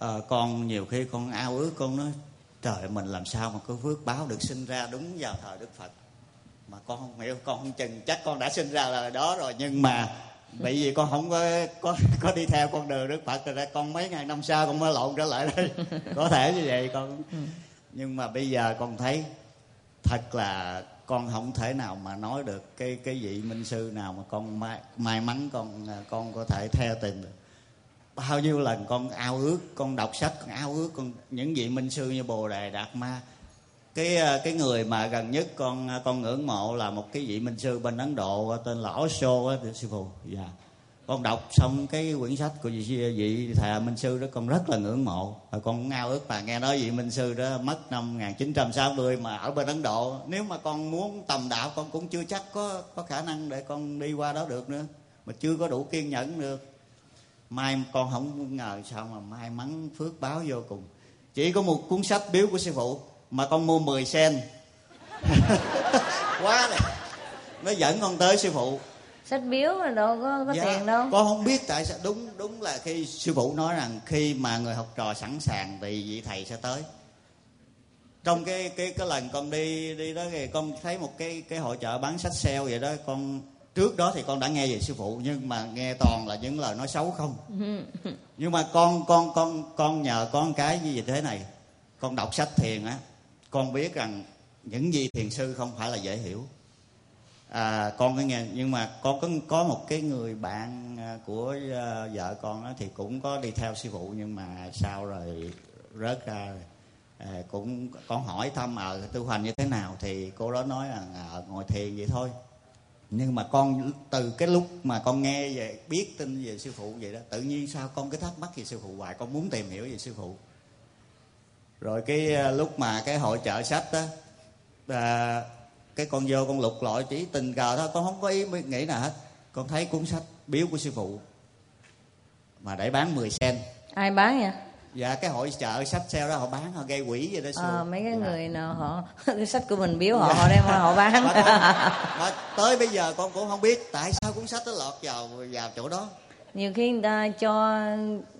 à, con nhiều khi con ao ước con nói trời mình làm sao mà có phước báo được sinh ra đúng vào thời đức phật mà con không hiểu con không chừng chắc con đã sinh ra là đó rồi nhưng mà bởi vì con không có có có đi theo con đường đức phật rồi con mấy ngàn năm sau con mới lộn trở lại đây. Có thể như vậy con. Ừ. nhưng mà bây giờ con thấy thật là con không thể nào mà nói được cái cái vị minh sư nào mà con may, may mắn con con có thể theo tìm được. Bao nhiêu lần con ao ước con đọc sách con ao ước con những vị minh sư như bồ đề đạt ma cái ờ, cái người mà gần nhất con ờ, con ngưỡng mộ là một cái vị minh sư bên ấn độ ờ, tên là osho á sư phụ. Dạ. Con đọc xong cái quyển sách của vị, vị thầy minh sư đó con rất là ngưỡng mộ. Và con ngao ước mà nghe nói vị minh sư đó mất năm 1960 mà ở bên ấn độ. Nếu mà con muốn tầm đạo con cũng chưa chắc có có khả năng để con đi qua đó được nữa mà chưa có đủ kiên nhẫn được. Mai con không ngờ sao mà may mắn phước báo vô cùng. Chỉ có một cuốn sách biếu của sư phụ mà con mua 10 sen. <laughs> Quá này nó dẫn con tới sư phụ. Sách biếu mà đâu có có dạ, tiền đâu. con không biết tại sao đúng đúng là khi sư phụ nói rằng khi mà người học trò sẵn sàng thì vị thầy sẽ tới. Trong cái cái cái lần con đi đi đó thì con thấy một cái cái hội chợ bán sách sale vậy đó con trước đó thì con đã nghe về sư phụ nhưng mà nghe toàn là những lời nói xấu không. <laughs> Nhưng mà con con con con nhờ con cái như thế này con đọc sách thiền á con biết rằng những gì thiền sư không phải là dễ hiểu. À, con có nghe nhưng mà con có có một cái người bạn à, của uh, vợ con đó thì cũng có đi theo sư phụ nhưng mà sau rồi rớt ra à, cũng con hỏi thăm ở à, tu hành như thế nào thì cô đó nói là à, ngồi thiền vậy thôi. Nhưng mà con từ cái lúc mà con nghe về biết tin về sư phụ vậy đó tự nhiên sao con cứ thắc mắc về sư phụ hoài con muốn tìm hiểu về sư phụ rồi cái à, lúc mà cái hội chợ sách đó à, cái con vô con lục lọi chỉ tình cờ thôi con không có ý nghĩ nào hết. Con thấy cuốn sách biếu của sư phụ mà để bán 10 sen. Ai bán vậy? Dạ cái hội chợ sách sale đó họ bán họ gây quỷ vậy đó sư à, mấy cái dạ. người nào họ <laughs> cái sách của mình biếu họ họ đem họ bán. Mà, mà tới bây giờ con cũng không biết tại sao cuốn sách nó lọt vào vào chỗ đó nhiều khi người ta cho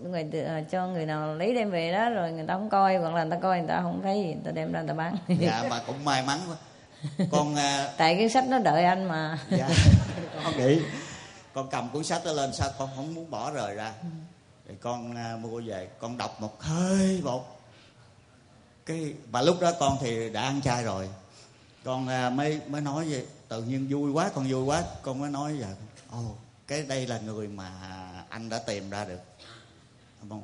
người à, cho người nào lấy đem về đó rồi người ta không coi hoặc là người ta coi người ta không thấy gì người ta đem ra người ta bán. <laughs> Dạ mà cũng may mắn quá. Con uh... <laughs> tại cái sách nó đợi anh mà. Dạ <laughs> con nghĩ con cầm cuốn sách đó lên sao con không muốn bỏ rời ra? Thì con uh, mua về con đọc một hơi một cái mà lúc đó con thì đã ăn chay rồi. Con uh, mới mới nói vậy tự nhiên vui quá con vui quá con mới nói vậy. Ồ oh, cái đây là người mà anh đã tìm ra được. Không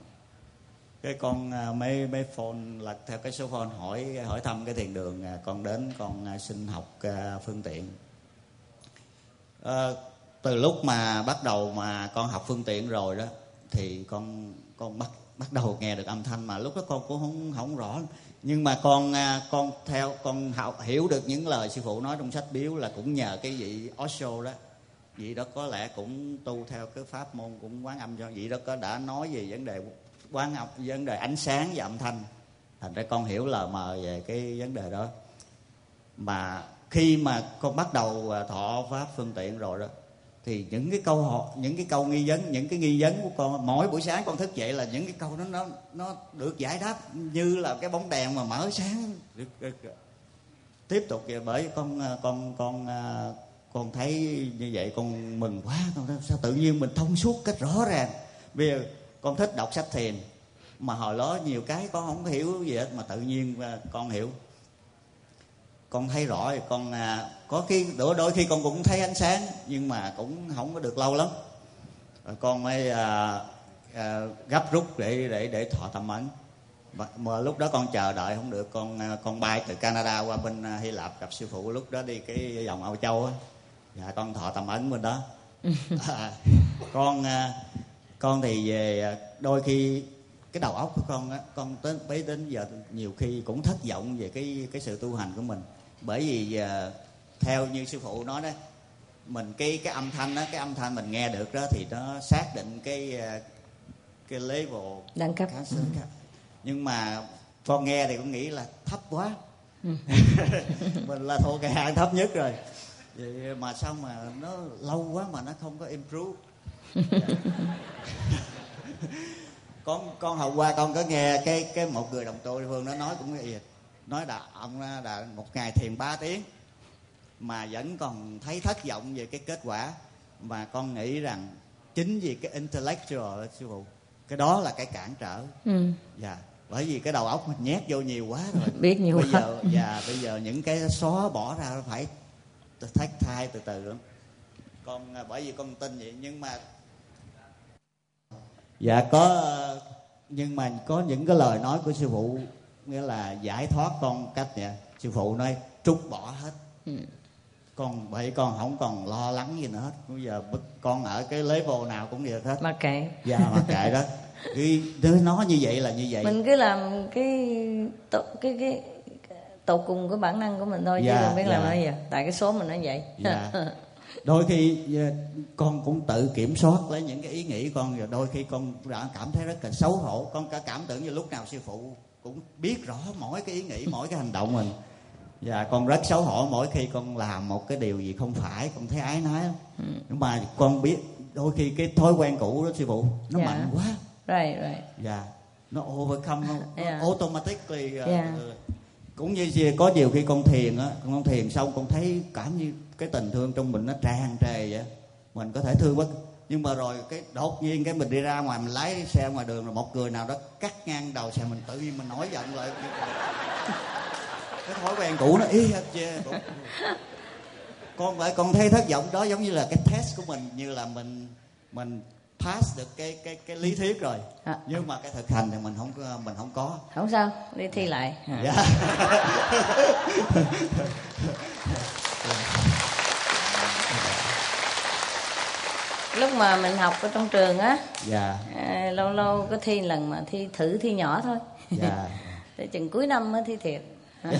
cái con à, mấy mấy phone là theo cái số phone hỏi hỏi thăm cái thiền đường à, con đến con à, xin học phương tiện. À, từ lúc mà bắt đầu mà con học phương tiện rồi đó thì con con bắt bắt đầu nghe được âm thanh mà lúc đó con cũng không không rõ. Nhưng mà con con theo con học hiểu được những lời sư phụ nói trong sách biếu là cũng nhờ cái vị Osho đó vị đó có lẽ cũng tu theo cái pháp môn, cũng quán âm cho. Vị đó có đã nói về vấn đề quán âm, vấn đề ánh sáng và âm thanh. Thành ra con hiểu lờ mờ về cái vấn đề đó. Mà khi mà con bắt đầu à, thọ pháp phương tiện rồi đó, thì những cái câu họ những cái câu nghi vấn, những cái nghi vấn của con, mỗi buổi sáng con thức dậy là những cái câu nó nó nó được giải đáp như là cái bóng đèn mà mở sáng. Tiếp tục vậy bởi con à, con con à, con thấy như vậy con mừng quá. Con thấy sao tự nhiên mình thông suốt cách rõ ràng? Bây giờ con thích đọc sách thiền mà hồi đó nhiều cái con không hiểu gì hết mà tự nhiên à, con hiểu. Con thấy rõ con à, có khi đôi đôi khi con cũng thấy ánh sáng nhưng mà cũng không có được lâu lắm. Rồi con mới à, à, gấp rút để để để thọ tâm ấn. Mà, mà lúc đó con chờ đợi không được. Con à, con bay từ Canada qua bên à, Hy Lạp gặp sư phụ. Lúc đó đi cái vòng Âu Châu á dạ con thọ tâm ấn bên đó. <laughs> À, con à, con thì về đôi khi cái đầu óc của con á con tới bấy đến giờ nhiều khi cũng thất vọng về cái cái sự tu hành của mình. Bởi vì uh, theo như sư phụ nói đó mình cái cái âm thanh đó cái âm thanh mình nghe được đó thì nó xác định cái cái level đẳng cấp. ừ. nhưng mà con nghe thì con nghĩ là thấp quá. Ừ. <laughs> mình là thuộc cái hạng thấp nhất rồi vậy mà sao mà nó lâu quá mà nó không có improve? <laughs> Con con hôm qua con có nghe cái cái một người đồng tu phương nó nói cũng vậy. Nói là ông là một ngày thiền 3 tiếng mà vẫn còn thấy thất vọng về cái kết quả. Mà con nghĩ rằng chính vì cái intellectual sư phụ cái đó là cái cản trở. Ừ. dạ bởi vì cái đầu óc mình nhét vô nhiều quá rồi. Biết nhiều bây quá. giờ dạ bây giờ những cái xóa bỏ ra phải thách thai từ từ lắm. Con à, bởi vì con tin vậy nhưng mà dạ có nhưng mà có những cái lời nói của sư phụ nghĩa là giải thoát con cách vậy. Sư phụ nói trút bỏ hết. Ừ. con vậy con không còn lo lắng gì nữa hết. Bây giờ con ở cái level nào cũng được hết. Mặc kệ. Dạ mặc kệ đó. Khi nó như vậy là như vậy. Mình cứ làm cái cái cái, cái tột cùng cái bản năng của mình thôi dạ, chứ không biết dạ. làm nó gì tại cái số mình nó vậy dạ. <laughs> đôi khi ờ, con cũng tự kiểm soát lấy những cái ý nghĩ con rồi đôi khi con đã cảm thấy rất là xấu hổ con cả cảm tưởng như lúc nào sư phụ cũng biết rõ mỗi cái ý nghĩ <laughs> mỗi cái hành động mình và con rất xấu hổ mỗi khi con làm một cái điều gì không phải con thấy ái nái ừ. nhưng mà con biết đôi khi cái thói quen cũ đó sư phụ nó yeah. Dạ. mạnh quá right right dạ nó overcome <laughs> nó, yeah. automatically yeah. uh, cũng như có nhiều khi con thiền á con thiền xong con thấy cảm như cái tình thương trong mình nó tràn trề vậy mình có thể thương bất nhưng mà rồi cái đột nhiên cái mình đi ra ngoài mình lái xe ngoài đường rồi một người nào đó cắt ngang đầu xe mình tự nhiên mình nổi giận lại. Cái thói quen cũ nó ý hết chê, con vậy con thấy thất vọng đó giống như là cái test của mình như là mình mình pass được cái cái cái lý thuyết rồi. À. nhưng mà cái thực hành thì mình không mình không có. Không sao đi thi lại. À. yeah. <laughs> lúc mà mình học ở trong trường á dạ. à, lâu lâu có thi lần mà thi thử thi nhỏ thôi. Dạ. <laughs> Để chừng cuối năm mới thi thiệt. <laughs>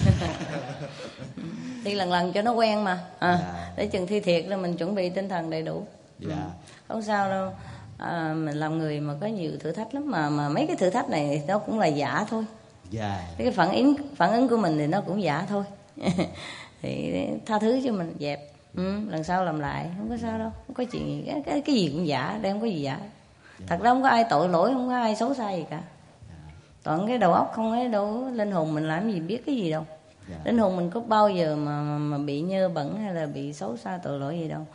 Thi lần lần cho nó quen mà. À, Dạ. để chừng thi thiệt là mình chuẩn bị tinh thần đầy đủ. Dạ. Không sao đâu à, mình làm người mà có nhiều thử thách lắm mà mà mấy cái thử thách này nó cũng là giả thôi. Dạ. Cái phản ứng phản ứng của mình thì nó cũng giả thôi. <laughs> Thì tha thứ cho mình dẹp. Ừ, lần sau làm lại không có sao đâu không có chuyện gì. Cái, cái, cái gì cũng giả đây không có gì giả. Thật ra không có ai tội lỗi không có ai xấu xa gì cả. Toàn cái đầu óc không ấy đâu linh hồn mình làm gì biết cái gì đâu. Dạ. linh hồn mình có bao giờ mà, mà, bị nhơ bẩn hay là bị xấu xa tội lỗi gì đâu.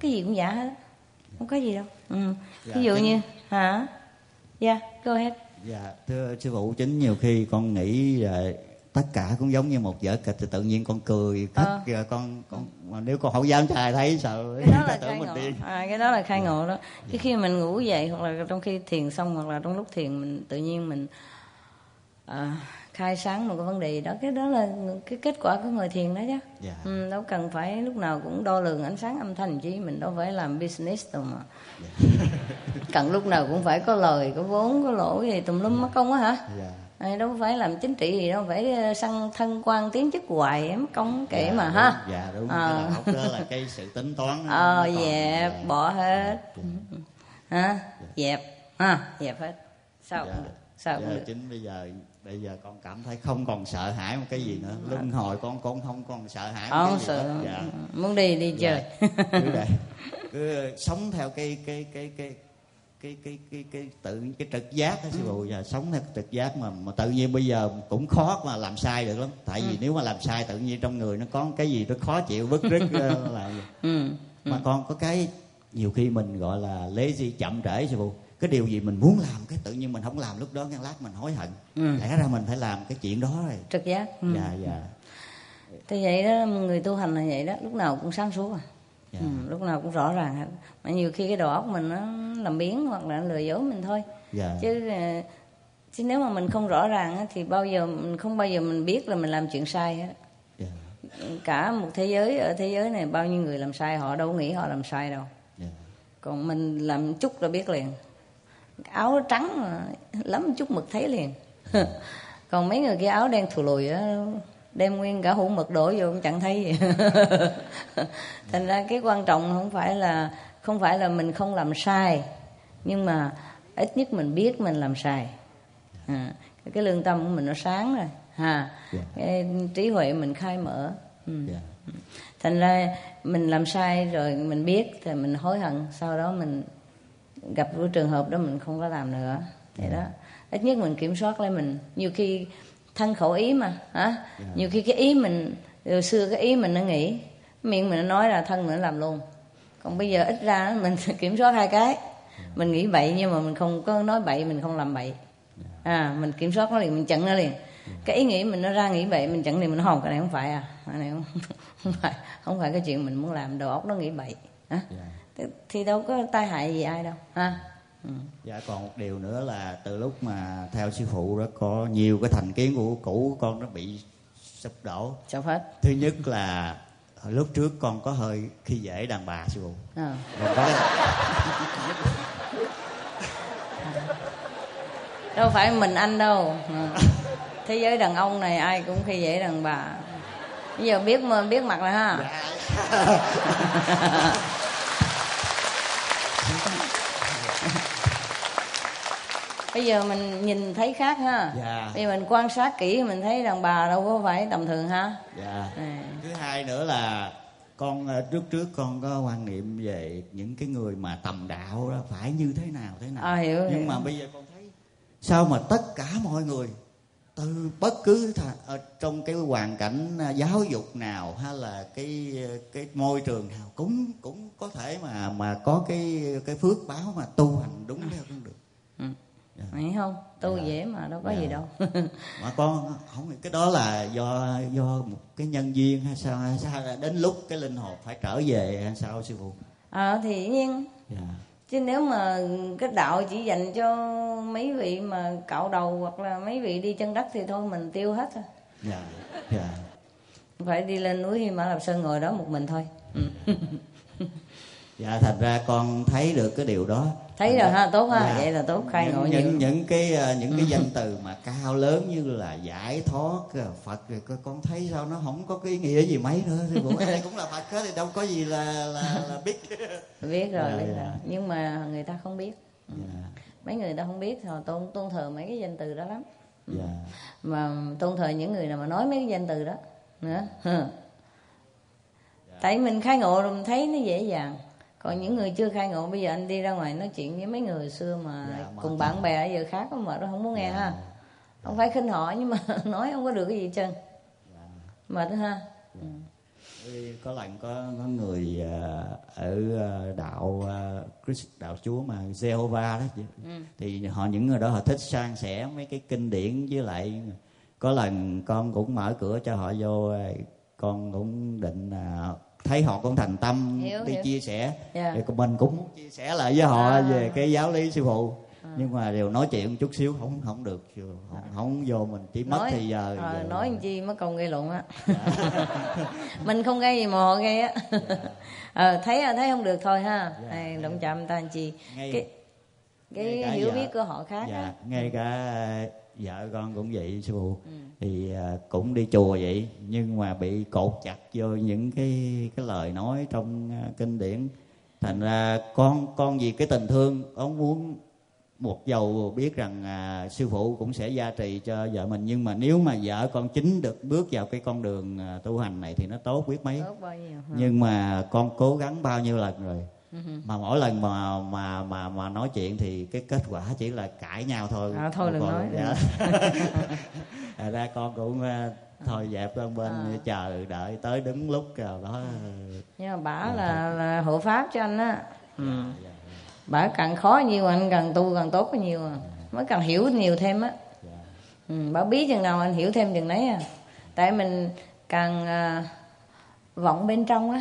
Cái gì cũng giả hết. Không có gì đâu. Ừ. Dạ, ví dụ chính- như hả? Dạ go ahead. Dạ thưa sư phụ chính nhiều khi con nghĩ là tất cả cũng giống như một vở kịch thì tự nhiên con cười khóc Ờ. con con mà nếu con không dám trai thấy sợ cái <laughs> đó là tưởng khai mình ngộ. điên à, cái đó là khai ngộ đó. Cái khi mình ngủ dậy hoặc là trong khi thiền xong hoặc là trong lúc thiền mình tự nhiên mình à, khai sáng một cái vấn đề đó cái đó là cái kết quả của người thiền đó chứ. Dạ. Ừ, đâu cần phải lúc nào cũng đo lường ánh sáng âm thanh chi mình đâu phải làm business đâu mà. <laughs> Cần lúc nào cũng phải có lời có vốn có lỗ gì tùm lum mất công á hả? Dạ. À, đâu phải làm chính trị gì đâu phải ờ, săn thân quan tiến chức hoài em công kể Dạ, mà đúng, ha. Dạ đúng. Ờ. cái đó là cái sự tính toán. Ờ dẹp dạ. bỏ hết. Hả? Dẹp. Ha dẹp hết. Sao Dạ. cũng được. Sao cũng Dạ, được. chính bây giờ bây giờ con cảm thấy không còn sợ hãi một cái gì nữa. Luân hồi con con không còn sợ hãi một cái gì sợ. dạ. Muốn đi đi chơi. Cứ vậy <laughs> cứ sống theo cái cái cái cái cái cái cái cái tự cái trực giác đó sư phụ. Và sống theo trực giác mà mà tự nhiên bây giờ cũng khó mà làm sai được lắm. Tại vì nếu mà làm sai tự nhiên trong người nó có cái gì nó khó chịu bức rứt ờ, là ừ. mà con có cái nhiều khi mình gọi là lazy chậm trễ sư phụ cái điều gì mình muốn làm cái tự nhiên mình không làm lúc đó ngăn lát mình hối hận. Ừ. lẽ ra mình phải làm cái chuyện đó rồi trực giác ừ. dạ dạ. Thì vậy đó người tu hành là vậy đó lúc nào cũng sáng suốt à. Dạ. Ừ, lúc nào cũng rõ ràng hết. Mà nhiều khi cái đầu óc mình nó làm biến hoặc là lừa dối mình thôi. Dạ. Chứ ờ, chứ nếu mà mình không rõ ràng thì bao giờ mình không bao giờ mình biết là mình làm chuyện sai hết. Dạ. Cả một thế giới ở thế giới này bao nhiêu người làm sai họ đâu nghĩ họ làm sai đâu. Dạ. Còn mình làm chút là biết liền áo trắng lắm chút mực thấy liền. <laughs> Còn mấy người kia áo đen thù lùi á đem nguyên cả hũ mực đổ vô cũng chẳng thấy. Gì <laughs> thành ra cái quan trọng không phải là không phải là mình không làm sai nhưng mà ít nhất mình biết mình làm sai. À, cái lương tâm của mình nó sáng rồi. Ha Dạ. cái trí huệ mình khai mở. Ừ. dạ. Thành ra mình làm sai rồi mình biết thì mình hối hận sau đó mình gặp cái trường hợp đó mình không có làm nữa. Vậy đó. Ít nhất mình kiểm soát lại mình. Nhiều khi thân khẩu ý mà hả? Nhiều khi cái ý mình hồi xưa cái ý mình nó nghĩ miệng mình nó nói là thân mình nó làm luôn. Còn bây giờ ít ra <laughs> mình kiểm soát hai cái. Mình nghĩ bậy nhưng mà mình không có nói bậy mình không làm bậy. À mình kiểm soát nó liền mình chặn nó liền. Cái ý nghĩ mình nó ra nghĩ bậy mình chặn liền mình hồn cái này không phải à. Cái này không, <laughs> không phải không phải cái chuyện mình muốn làm đầu óc nó nghĩ bậy. Hả? Dạ thì, đâu có tai hại gì ai đâu ha ừ. Dạ còn một điều nữa là từ lúc mà theo sư phụ đó có nhiều cái thành kiến của cũ của con nó bị sụp đổ. sao hết Thứ nhất là lúc trước con có hơi khi dễ đàn bà sư phụ. à. Có <laughs> đâu phải mình anh đâu à. thế giới đàn ông này ai cũng khi dễ đàn bà bây giờ biết mà biết mặt rồi ha <laughs> bây giờ mình nhìn thấy khác ha Dạ. bây giờ mình quan sát kỹ mình thấy đàn bà đâu có phải tầm thường ha dạ. à. Thứ hai nữa là con ờ, trước trước con có quan niệm về những cái người mà tầm đạo đó phải như thế nào thế nào. À, hiểu, Nhưng hiểu. mà bây giờ con thấy sao mà tất cả mọi người từ bất cứ thà, ở trong cái hoàn cảnh à, giáo dục nào hay là cái cái môi trường nào cũng cũng có thể mà mà có cái cái phước báo mà tu hành đúng theo con đường Dạ. Thấy không tu Dạ. dễ mà đâu có Dạ. gì đâu <laughs> mà con không cái đó là do do một cái nhân duyên hay sao hay sao đến lúc cái linh hồn phải trở về hay sao sư phụ à, thì nhiên dạ chứ nếu mà cái đạo chỉ dành cho mấy vị mà cạo đầu hoặc là mấy vị đi chân đất thì thôi mình tiêu hết thôi dạ dạ phải đi lên núi Hy Mã Lạp Sơn ngồi đó một mình thôi ừ. dạ thành ra con thấy được cái điều đó thấy thành rồi ha tốt ha dạ. vậy là tốt khai ngộ những, những những cái ờ, những cái <laughs> danh từ mà cao lớn như là giải thoát ờ, phật rồi con- thấy sao nó không có cái ý nghĩa gì mấy nữa thì bộ ai <laughs> cũng là phật hết thì đâu có gì là là, là <laughs> biết. Biết rồi Dạ, biết dạ. rồi nhưng mà người ta không biết. Dạ. Mấy người ta không biết họ tôn tôn thờ mấy cái danh từ đó lắm. Dạ. Mà tôn thờ những người nào mà nói mấy cái danh từ đó nữa. Tại mình khai ngộ rồi mình thấy nó dễ dàng còn những người chưa khai ngộ bây giờ anh đi ra ngoài nói chuyện với mấy người hồi xưa mà Dạ, cùng bạn bè ở giờ khác mà nó không muốn nghe ha không phải khinh họ nhưng mà <laughs> nói không có được cái gì hết trơn mệt ha ừ. Vì có lần có có người ờ, ở ờ, đạo ờ, Christ đạo Chúa mà Jehovah đó chị. Ừ. thì họ những người đó họ thích san sẻ mấy cái kinh điển với lại có lần con cũng mở cửa cho họ vô con cũng định thấy họ cũng thành tâm Hiểu, đi hiểu. chia sẻ. Dạ. thì mình cũng muốn chia sẻ lại với họ À. về cái giáo lý sư phụ. Nhưng mà đều nói chuyện chút xíu không không được không, không vô mình chỉ mất nói. thì giờ, ờ, giờ nói làm chi mất công gây lộn á. <laughs> Mình không gây gì mà họ gây á. Ờ, thấy thấy không được thôi ha. Dạ, Này, động chạm ta làm chi? Ngay cái cái hiểu biết của họ khác dạ ngay cả vợ con cũng vậy sư phụ Ừ. thì ờ, cũng đi chùa vậy nhưng mà bị cột chặt vô những cái cái lời nói trong ờ, kinh điển thành ra con con vì cái tình thương con muốn một dầu biết rằng à, sư phụ cũng sẽ gia trì cho vợ mình nhưng mà nếu mà vợ con chính được bước vào cái con đường à, tu hành này thì nó tốt biết mấy tốt bao nhiêu ha. nhưng mà con cố gắng bao nhiêu lần rồi. Mà mỗi lần mà mà mà mà nói chuyện thì cái kết quả chỉ là cãi nhau thôi. À, thôi đừng Còn- nói. dạ. <laughs> Thành ra con cũng ờ, thôi dẹp lên bên À. chờ đợi tới đứng lúc rồi đó. Nhưng mà bả Dạ, là, là hộ pháp cho anh á. Ừ. dạ, bả càng khó nhiều anh càng tu càng tốt có nhiều à. mới càng hiểu nhiều thêm á. Dạ, ừ. bả biết chừng nào anh hiểu thêm chừng đấy à. Tại mình càng à, vọng bên trong á.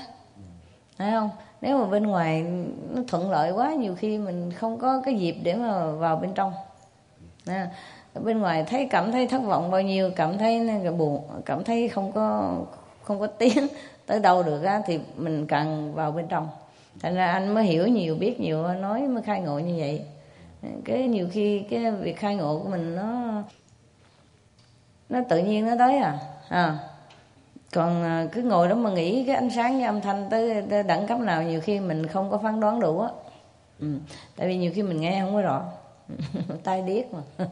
Thấy không nếu mà bên ngoài nó thuận lợi quá nhiều khi mình không có cái dịp để mà vào bên trong. À, bên ngoài thấy cảm thấy thất vọng bao nhiêu cảm thấy buồn cảm thấy không có không có tiến <laughs> tới đâu được á thì mình càng vào bên trong. Thành ra anh mới hiểu nhiều biết nhiều nói mới khai ngộ như vậy. Cái nhiều khi cái việc khai ngộ của mình nó nó tự nhiên nó tới à, à còn à, cứ ngồi đó mà nghĩ cái ánh sáng với âm thanh tới, tới đẳng cấp nào nhiều khi mình không có phán đoán đủ á. Ừ. tại vì nhiều khi mình nghe không có rõ. <laughs> Tai điếc mà. <laughs>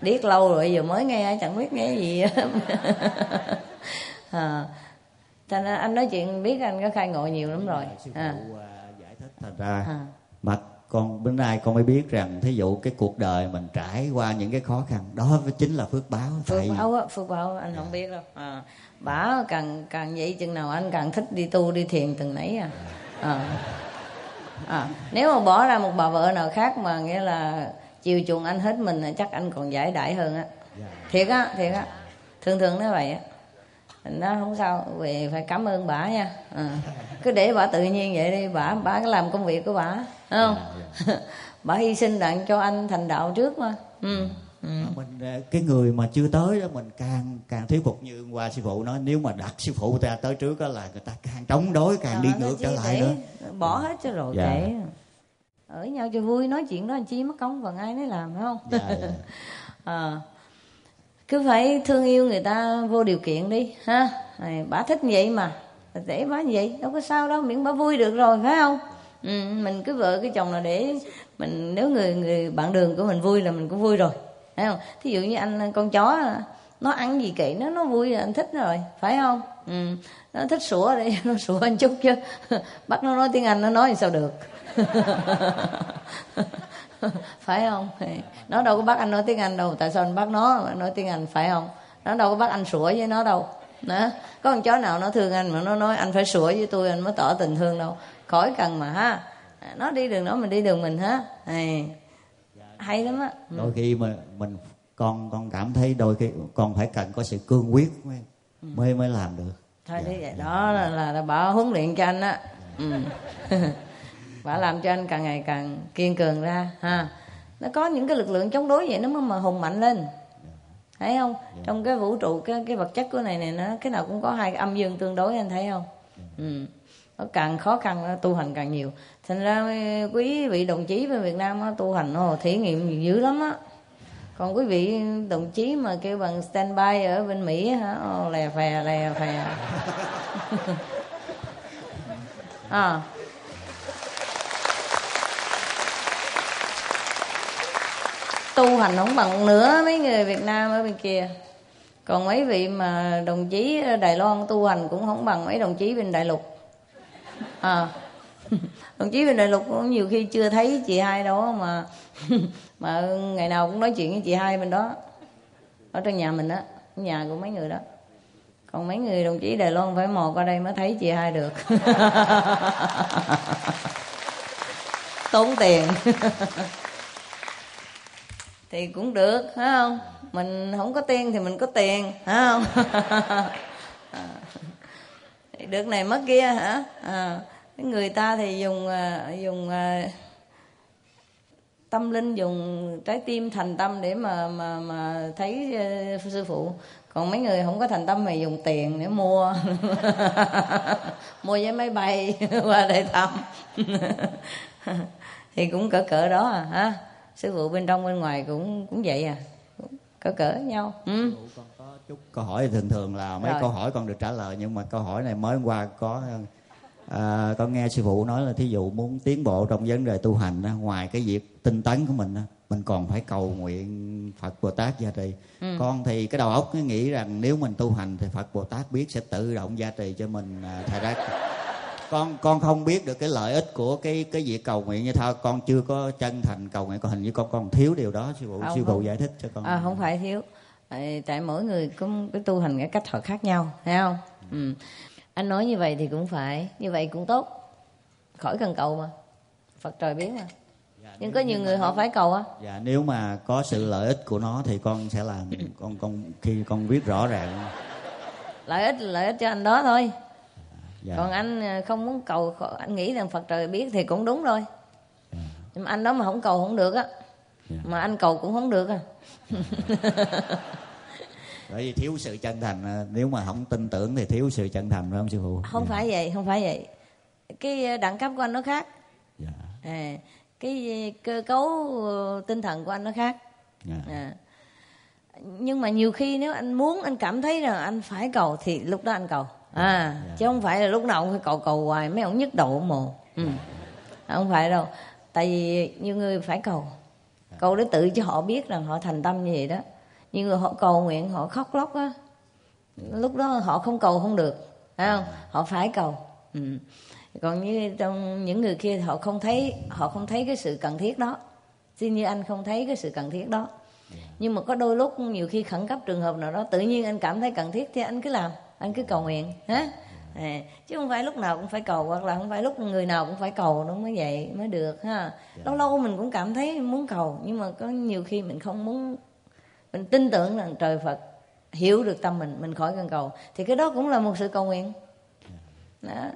Điếc lâu rồi giờ mới nghe chẳng biết nghe gì <laughs> à, thành ra anh nói chuyện biết anh có khai ngộ nhiều lắm rồi. À, à, giải thích thành ra. À. mà con bữa nay con mới biết rằng thí dụ cái cuộc đời mình trải qua những cái khó khăn đó chính là phước báo phước tại báo á phước báo anh không biết đâu. À, bả càng càng vậy chừng nào anh càng thích đi tu đi thiền từng nấy à, à. à nếu mà bỏ ra một bà vợ nào khác mà nghĩa là chiều chuộng anh hết mình thì chắc anh còn giải đãi hơn á. Dạ. thiệt á thiệt á. Thường thường nó vậy á. Ra không sao về phải cảm ơn bả nha. À. cứ để bả tự nhiên vậy đi bả bả cứ làm công việc của bả phải không? Dạ, <laughs> bả hy sinh đặng cho anh thành đạo trước mà. Ừ. Ừ. mình à, cái người mà chưa tới đó mình càng càng thuyết phục như hôm qua sư phụ nói nếu mà đặt sư phụ ta tới trước đó là người ta càng chống đối càng đi Ờ, ngược trở lại nữa bỏ hết cho rồi Dạ. kệ ở nhau cho vui nói chuyện đó làm chi mất công phần ai nấy làm phải không dạ, dạ. <laughs> Ờ. cứ phải thương yêu người ta vô điều kiện đi ha bả thích vậy mà để bả như vậy đâu có sao đâu miễn bả vui được rồi phải không ừ, mình cứ vợ cái chồng là để mình nếu người người bạn đường của mình vui là mình cũng vui rồi phải không? Thí dụ như anh con chó nó ăn gì kệ nó nó vui là anh thích rồi, phải không? Ừ. nó thích sủa đi, <laughs> nó sủa anh chút chứ. <laughs> Bắt nó nói tiếng anh, nó nói sao được. <laughs> Phải không? Nó đâu có bắt anh nói tiếng anh đâu, tại sao anh bắt nó nói tiếng anh, phải không? Nó đâu có bắt anh sủa với nó đâu. Đó. có con chó nào nó thương anh mà nó nói anh phải sủa với tôi, anh mới tỏ tình thương đâu. Khỏi cần mà ha. Nó đi đường nó mình đi đường mình ha này hay lắm á. Ừ. đôi khi mà mình con con cảm thấy đôi khi con phải cần có sự cương quyết mới mới, mới làm được. Thôi Dạ, thế vậy dạ. đó là, là, là bà huấn luyện cho anh á. Ừ. <laughs> bà làm cho anh càng ngày càng kiên cường ra ha. Nó có những cái lực lượng chống đối vậy nó mới mà hùng mạnh lên. Thấy không? Trong cái vũ trụ cái cái vật chất của này này nó cái nào cũng có hai cái âm dương tương đối anh thấy không? Ừ nó càng khó khăn nó tu hành càng nhiều. Thành ra quý vị đồng chí bên việt nam nó tu hành nó thí nghiệm dữ lắm á. Còn quý vị đồng chí mà kêu bằng standby ở bên mỹ hả Ồ, lè phè lè phè. <laughs> À. Tu hành không bằng nữa mấy người Việt Nam ở bên kia. Còn mấy vị mà đồng chí Đài Loan tu hành cũng không bằng mấy đồng chí bên Đại Lục. Ờ. <laughs> à đồng chí bên Đại Lục cũng nhiều khi chưa thấy chị hai đâu mà <laughs> mà ngày nào cũng nói chuyện với chị hai bên đó. Ở trong nhà mình đó nhà của mấy người đó. Còn mấy người đồng chí Đài Loan phải mò qua đây mới thấy chị hai được. <laughs> Tốn tiền. Thì cũng được, phải không? Mình không có tiền thì mình có tiền, phải không? À được này mất kia hả? À, người ta thì dùng à, dùng à, tâm linh dùng trái tim thành tâm để mà mà mà thấy uh, sư phụ. Còn mấy người không có thành tâm mà dùng tiền để mua. <laughs> Mua vé máy bay <laughs> qua đây thăm. <laughs> Thì cũng cỡ cỡ đó à ha sư phụ bên trong bên ngoài cũng cũng vậy à. Cỡ cỡ nhau. Ừ chút câu hỏi thường thường là mấy Rồi. câu hỏi con được trả lời nhưng mà câu hỏi này mới hôm qua có à, con nghe sư phụ nói là thí dụ muốn tiến bộ trong vấn đề tu hành ngoài cái việc tinh tấn của mình mình còn phải cầu nguyện Phật Bồ Tát gia trì. Ừ. con thì cái đầu óc nghĩ rằng nếu mình tu hành thì Phật Bồ Tát biết sẽ tự động gia trì cho mình à, thầy ra con con không biết được cái lợi ích của cái cái việc cầu nguyện như thôi con chưa có chân thành cầu nguyện còn hình như con còn thiếu điều đó sư phụ sư phụ giải thích cho con. À, không phải thiếu tại mỗi người có cái tu hành cái cách họ khác nhau thấy không? Ừ. anh nói như vậy thì cũng phải như vậy cũng tốt. Khỏi cần cầu mà. Phật trời biết mà. Dạ, nhưng có nhiều người họ phải cầu á. Dạ nếu mà có sự lợi ích của nó thì con sẽ làm con con khi con biết rõ ràng. Lợi ích lợi ích cho anh đó thôi. Dạ. còn anh ờ, không muốn cầu anh nghĩ rằng phật trời biết thì cũng đúng thôi. Dạ. nhưng mà anh đó mà không cầu không được á. Dạ. mà anh cầu cũng không được à <laughs> bởi vì thiếu sự chân thành ờ, nếu mà không tin tưởng thì thiếu sự chân thành phải không sư phụ không dạ. phải vậy không phải vậy cái ờ, đẳng cấp của anh nó khác dạ. à, cái cơ cấu tinh thần của anh nó khác dạ. à. nhưng mà nhiều khi nếu anh muốn anh cảm thấy rằng anh phải cầu thì lúc đó anh cầu à yeah. Chứ không phải là lúc nào cũng phải cầu cầu hoài mấy ông nhức đầu mồ ừ. không phải đâu tại vì nhiều người phải cầu cầu để tự cho họ biết rằng họ thành tâm như vậy đó nhiều người họ cầu nguyện họ khóc lóc á. Lúc đó họ không cầu không được phải không? Dạ. họ phải cầu. Ừ. còn như trong những người kia họ không thấy họ không thấy cái sự cần thiết đó. Xin như anh không thấy cái sự cần thiết đó. Nhưng mà có đôi lúc nhiều khi khẩn cấp trường hợp nào đó tự nhiên anh cảm thấy cần thiết thì anh cứ làm anh cứ cầu nguyện hả? À, chứ không phải lúc nào cũng phải cầu hoặc là không phải lúc người nào cũng phải cầu nó mới vậy mới được ha? Dạ. lâu lâu mình cũng cảm thấy muốn cầu nhưng mà có nhiều khi mình không muốn mình tin tưởng rằng trời phật hiểu được tâm mình mình khỏi cần cầu thì cái đó cũng là một sự cầu nguyện đó.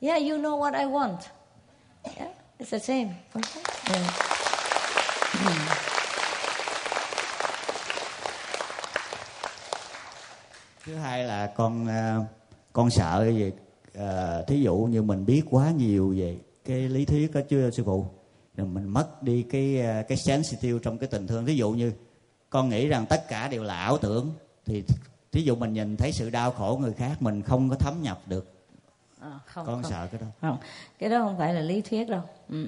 yeah you know what I want yeah, it's the same okay. yeah. thứ hai là con à, con sợ cái gì à, thí dụ như mình biết quá nhiều về cái lý thuyết đó chưa sư phụ rồi mình mất đi cái à, cái sensitive trong cái tình thương thí dụ như con nghĩ rằng tất cả đều là ảo tưởng. Thì thí dụ mình nhìn thấy sự đau khổ người khác mình không có thấm nhập được. À, không, con không. sợ cái đó. Không cái đó không phải là lý thuyết đâu. Ừ.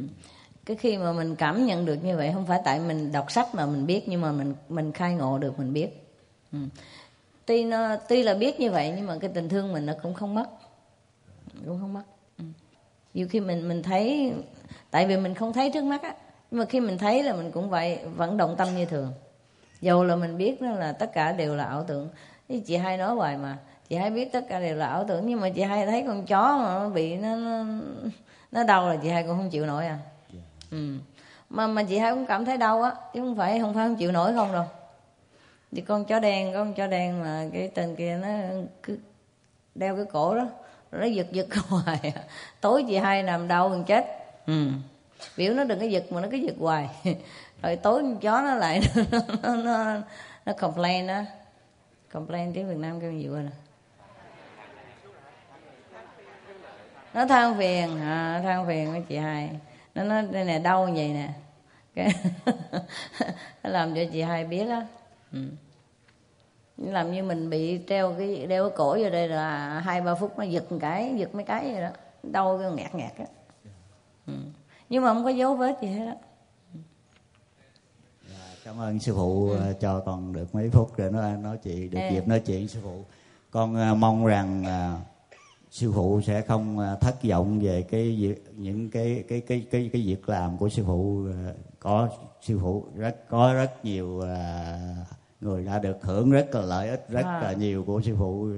cái khi mà mình cảm nhận được như vậy không phải tại mình đọc sách mà mình biết nhưng mà mình mình khai ngộ được mình biết. Ừ. Tuy nó tuy là biết như vậy nhưng mà cái tình thương mình nó cũng không mất. Cũng không mất. Ừ. nhiều khi mình mình thấy tại vì mình không thấy trước mắt á nhưng mà khi mình thấy là mình cũng vậy vẫn động tâm như thường dầu là mình biết đó là tất cả đều là ảo tưởng. Thì chị hai nói hoài mà. Chị hai biết tất cả đều là ảo tưởng nhưng mà chị hai thấy con chó mà nó bị nó nó, nó đau là chị hai cũng không chịu nổi à. Ừ. mà mà chị hai cũng cảm thấy đau á chứ không phải không phải không chịu nổi không đâu. Thì con chó đen con chó đen mà cái tên kia nó cứ đeo cái cổ đó nó giật giật <laughs> hoài à. tối chị hai nằm đau gần chết. Ừ. biểu nó đừng có giật mà nó cứ giật hoài. <laughs> rồi tối con chó nó lại <laughs> nó nó, nó, nó complain đó complain tiếng việt nam kêu gì vậy nè nó than phiền à, than phiền với chị hai. Nó nói đây nè đau vậy nè. Cái <laughs> nó làm cho chị hai biết á. Ừ. làm như mình bị treo cái đeo cái cổ vô đây là hai ba phút nó giật một cái giật mấy cái vậy đó. Đau cái nghẹt nghẹt á. Ừ. nhưng mà không có dấu vết gì hết đó cảm ơn sư phụ ừ. Ờ, cho con được mấy phút để nói nói chuyện được dịp nói chuyện sư phụ con uh, mong rằng uh, sư phụ sẽ không thất vọng về cái việc những cái cái cái cái cái việc làm của sư phụ có sư phụ rất có rất nhiều người đã được hưởng rất là lợi ích rất à. là nhiều của sư phụ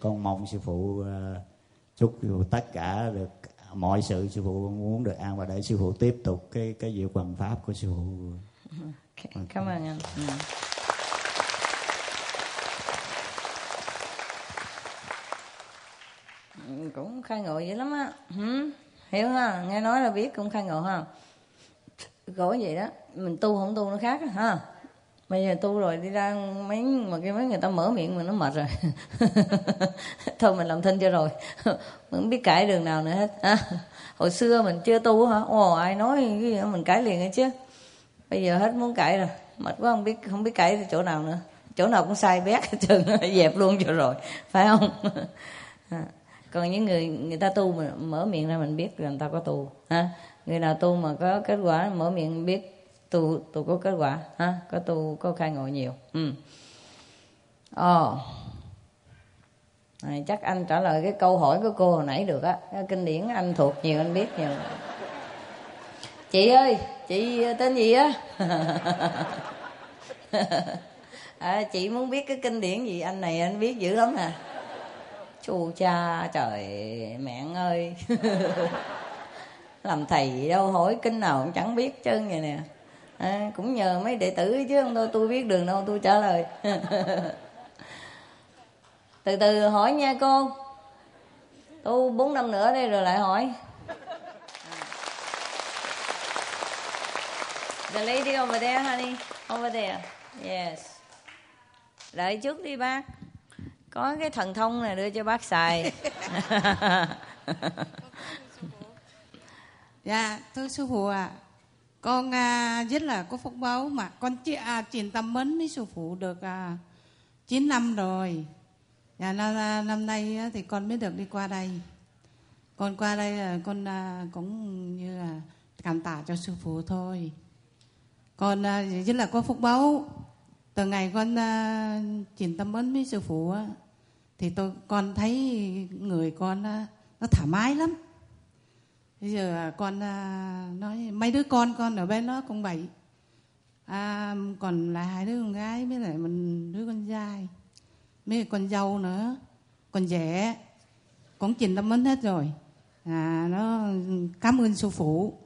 con mong sư phụ chúc sư phụ tất cả được mọi sự sư phụ muốn được an và để sư phụ tiếp tục cái cái việc bằng pháp của sư phụ okay. cảm ơn anh. Ừ. cũng khai ngộ dữ lắm á. Ừ. hiểu ha nghe nói là biết cũng khai ngộ ha. Gỗ vậy đó mình tu không tu nó khác ha. Bây giờ tu rồi đi ra mấy mà cái mấy người ta mở miệng mà nó mệt rồi. <laughs> Thôi mình làm thân cho rồi. <laughs> Mình không biết cãi đường nào nữa hết à, hồi xưa mình chưa tu hả? Ồ ai nói cái gì mình cãi liền ấy chứ bây giờ hết muốn cãi rồi. Mệt quá không biết không biết cãi chỗ nào nữa. Chỗ nào cũng sai bét hết trơn <laughs> dẹp luôn cho rồi. Phải không? <laughs> À còn những người người ta tu mà mở miệng ra mình biết là người ta có tu. Ha? Người nào tu mà có kết quả mở miệng biết tu tu có kết quả. Ha? Có tu có khai ngộ nhiều. Ừ. Ồ. Oh. này, chắc anh trả lời cái câu hỏi của cô hồi nãy được á. Kinh điển anh thuộc nhiều anh biết nhiều chị ơi chị tên gì á? <laughs> À, chị muốn biết cái kinh điển gì? Anh này anh biết dữ lắm à chu cha trời mẹ ơi. <laughs> Làm thầy gì đâu hỏi kinh nào cũng chẳng biết chân vậy nè. À, cũng nhờ mấy đệ tử chứ không tôi tôi biết đường đâu tôi trả lời. <laughs> Từ từ hỏi nha cô. Tu bốn năm nữa đây rồi lại hỏi The lady over there, honey. Over there. Yes. Đợi chút đi bác. Có cái thần thông này đưa cho bác xài. <laughs> <laughs> Dạ thưa sư phụ ạ. À, con à, rất là có phúc báo mà. Con chỉ à, truyền tâm mến với sư phụ được à, 9 năm rồi. Dạ năm, à, năm nay thì con mới được đi qua đây. Con qua đây là con à, cũng như là cảm tạ cho sư phụ thôi con rất à, là có phúc báo từ ngày con à, chuyển tâm ấn với sư phụ thì tôi con thấy người con à, nó thoải mái lắm. Bây giờ con nói mấy đứa con con ở bên nó cũng vậy. À, còn là hai đứa con gái với lại mình đứa con trai mấy con dâu nữa con rẻ cũng trình tâm ấn hết rồi. À nó cảm ơn sư phụ.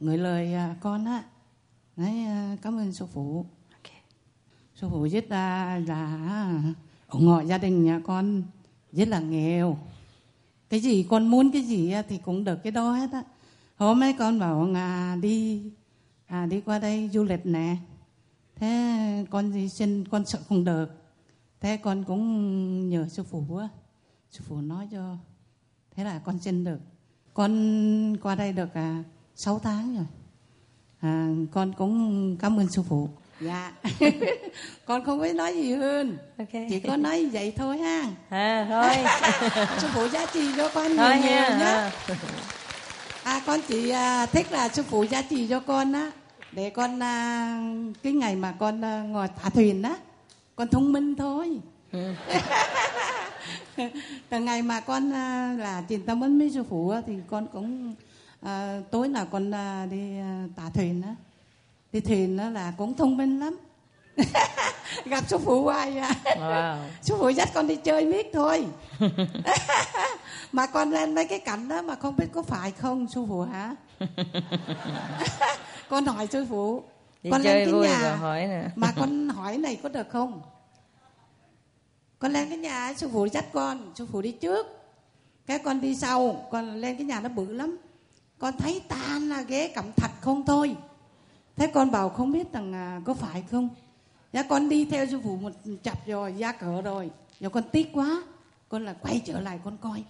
Người lời con á nói cảm ơn sư phụ. Sư phụ rất là, là ủng hộ gia đình nhà con rất là nghèo. Cái gì con muốn cái gì thì cũng được cái đó hết á. Hôm mấy con bảo à, đi à, đi qua đây du lịch nè. Thế con gì xin con sợ không được. Thế con cũng nhờ sư phụ á. Sư phụ nói cho thế là con xin được. Con qua đây được à, 6 tháng rồi à, con cũng cảm ơn sư phụ. Dạ. <laughs> Con không biết nói gì hơn. Okay. chỉ có nói vậy thôi ha. À thôi. <laughs> Sư phụ giá trị cho con thôi nhiều, nhiều nhé à. à con chỉ à, thích là sư phụ giá trị cho con á. Để con à, cái ngày mà con à, ngồi thả thuyền á con thông minh thôi. Ừ. <laughs> từ ngày mà con à, là truyền tâm ấn với sư phụ á, thì con cũng à, tối nào con à, đi à, tả thuyền á. Đi thuyền đó là cũng thông minh lắm. <laughs> Gặp chú phụ hoài à? Wow. <laughs> chú phụ dắt con đi chơi miết thôi. <laughs> Mà con lên mấy cái cảnh đó mà không biết có phải không sư phụ hả? Con hỏi sư phụ đi con chơi lên cái nhà hỏi nè. mà con hỏi này có được không? Con lên cái nhà sư phụ dắt con. Sư phụ đi trước. Cái con đi sau. Con lên cái nhà nó bự lắm con thấy tan là ghế cẩm thạch không thôi. Thế con bảo không biết rằng à, có phải không? Dạ con đi theo sư phụ một chập rồi ra cỡ rồi. Giờ con tiếc quá. Con là quay trở lại con coi.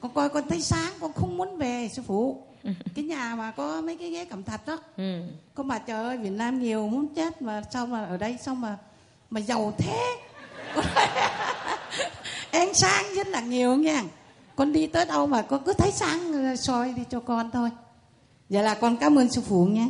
Con coi con thấy sáng con không muốn về sư phụ. <laughs> Cái nhà mà có mấy cái ghế cẩm thạch đó. Ừ. con bà trời ơi Việt Nam nhiều muốn chết mà sao mà ở đây sao mà mà giàu thế? <laughs> <laughs> Ánh sáng rất là nhiều nha con đi tới đâu mà con cứ thấy sáng ờ, soi đi cho con thôi. Vậy là con cảm ơn sư phụ nha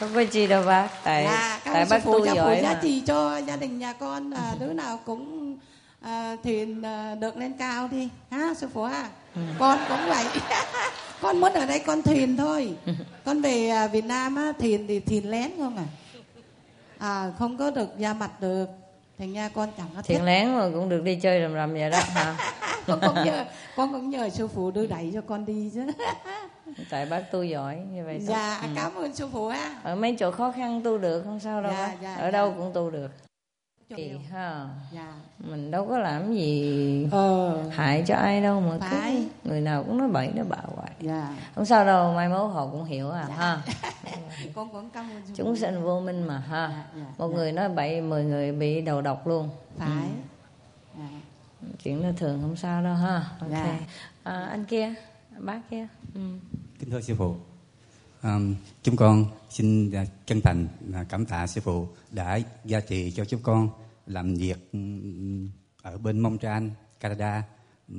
không có gì đâu bác. Tại cảm tại bác tu giỏi giá trì cho gia đình nhà con à, đứa nào cũng à, thuyền à, được lên cao đi. Ha sư phụ ha. Ừ. con cũng vậy. <laughs> Con muốn ở đây con thuyền thôi. Con về à, Việt Nam á, thuyền thì thuyền lén không à? À không có được ra mặt được thành ra con chẳng có thích thiện lén mà cũng được đi chơi rầm rầm vậy đó hả <laughs> con cũng nhờ con cũng nhờ sư phụ đưa đẩy cho con đi chứ <laughs> tại bác tu giỏi như vậy dạ Ừ. cảm ơn sư phụ ha ở mấy chỗ khó khăn tu được không sao đâu Dạ, bác. dạ, ở dạ. đâu cũng tu được Yêu. ha. Dạ. Mình đâu có làm gì ờ. hại cho ai đâu mà cứ Phải. người nào cũng nói bậy nói bạo hoài. Dạ. Không sao đâu mai mốt họ cũng hiểu à ha. <laughs> Con cũng cảm ơn chúng sinh vô minh mà ha. Dạ, dạ, một dạ. người nói bậy mười người bị đầu độc luôn. Phải. Dạ. chuyện đó thường không sao đâu ha. Ok. Dạ. à, anh kia bác kia. Ừ. Kính thưa sư phụ, um, chúng con xin chân thành cảm tạ sư phụ đã gia trì cho chúng con làm việc ừ, ở bên Montreal, Canada ừ,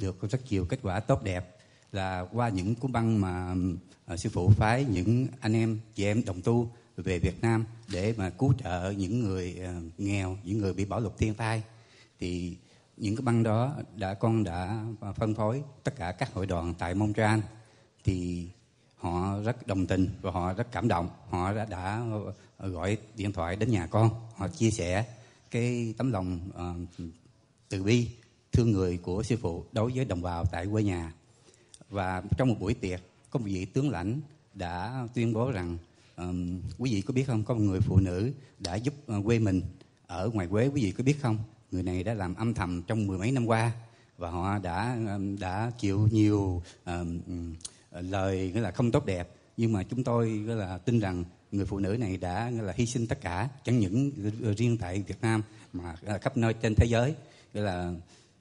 được rất nhiều kết quả tốt đẹp. Là qua những cuốn băng mà ừ, sư phụ phái những anh em chị em đồng tu về Việt Nam để mà cứu trợ những người nghèo, những người bị bỏ lục thiên tai. Thì những cái băng đó đã con đã phân phối tất cả các hội đoàn tại Montreal thì họ rất đồng tình và họ rất cảm động. Họ đã, đã gọi điện thoại đến nhà con. Họ chia sẻ cái tấm lòng uh, từ bi thương người của sư phụ đối với đồng bào tại quê nhà. Và trong một buổi tiệc có một vị tướng lãnh đã tuyên bố rằng um, quý vị có biết không có một người phụ nữ đã giúp uh, quê mình ở ngoài quế quý vị có biết không người này đã làm âm thầm trong mười mấy năm qua và họ đã um, đã chịu nhiều um, lời nghĩa là không tốt đẹp. Nhưng mà chúng tôi nghĩa là tin rằng người phụ nữ này đã là hy sinh tất cả chẳng những riêng tại Việt Nam mà khắp nơi trên thế giới. Nghĩa là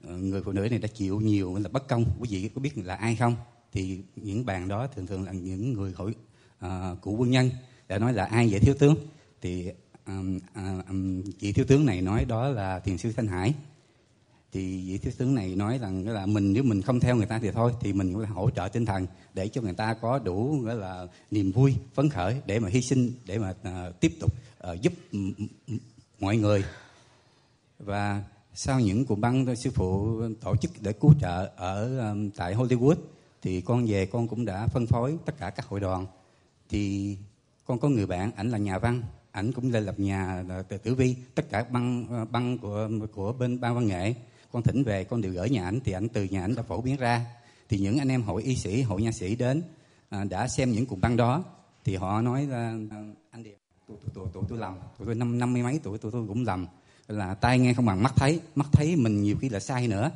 ờ, người phụ nữ này đã chịu nhiều là bất công. Quý vị có biết là ai không? Thì những bàn đó thường thường là những người hội ờ, uh, cụ quân nhân. Đã nói là ai vậy thiếu tướng? Thì um, uh, um, vị thiếu tướng này nói đó là thiền sư thanh hải thì vị thiếu tướng này nói rằng là mình nếu mình không theo người ta thì thôi thì mình cũng hỗ trợ tinh thần để cho người ta có đủ nghĩa là niềm vui phấn khởi để mà hy sinh để mà uh, tiếp tục uh, giúp m- m- mọi người. Và sau những cuộc băng sư phụ tổ chức để cứu trợ ở um, tại Hollywood thì con về con cũng đã phân phối tất cả các hội đoàn. Thì con có người bạn ảnh là nhà văn ảnh cũng lên lập nhà từ tử vi. Tất cả băng ờ, băng của của bên ban văn nghệ con thỉnh về con đều gửi nhà ảnh thì ảnh từ nhà ảnh đã phổ biến ra. Thì những anh em hội y sĩ hội nha sĩ đến à, đã xem những cuộc băng đó thì họ nói là à, anh điệp tụi tôi tôi tụi tôi lầm. Tụi tôi năm năm mươi mấy tuổi tụi tôi cũng lầm. Là tai nghe không bằng mắt thấy mắt thấy mình nhiều khi là sai nữa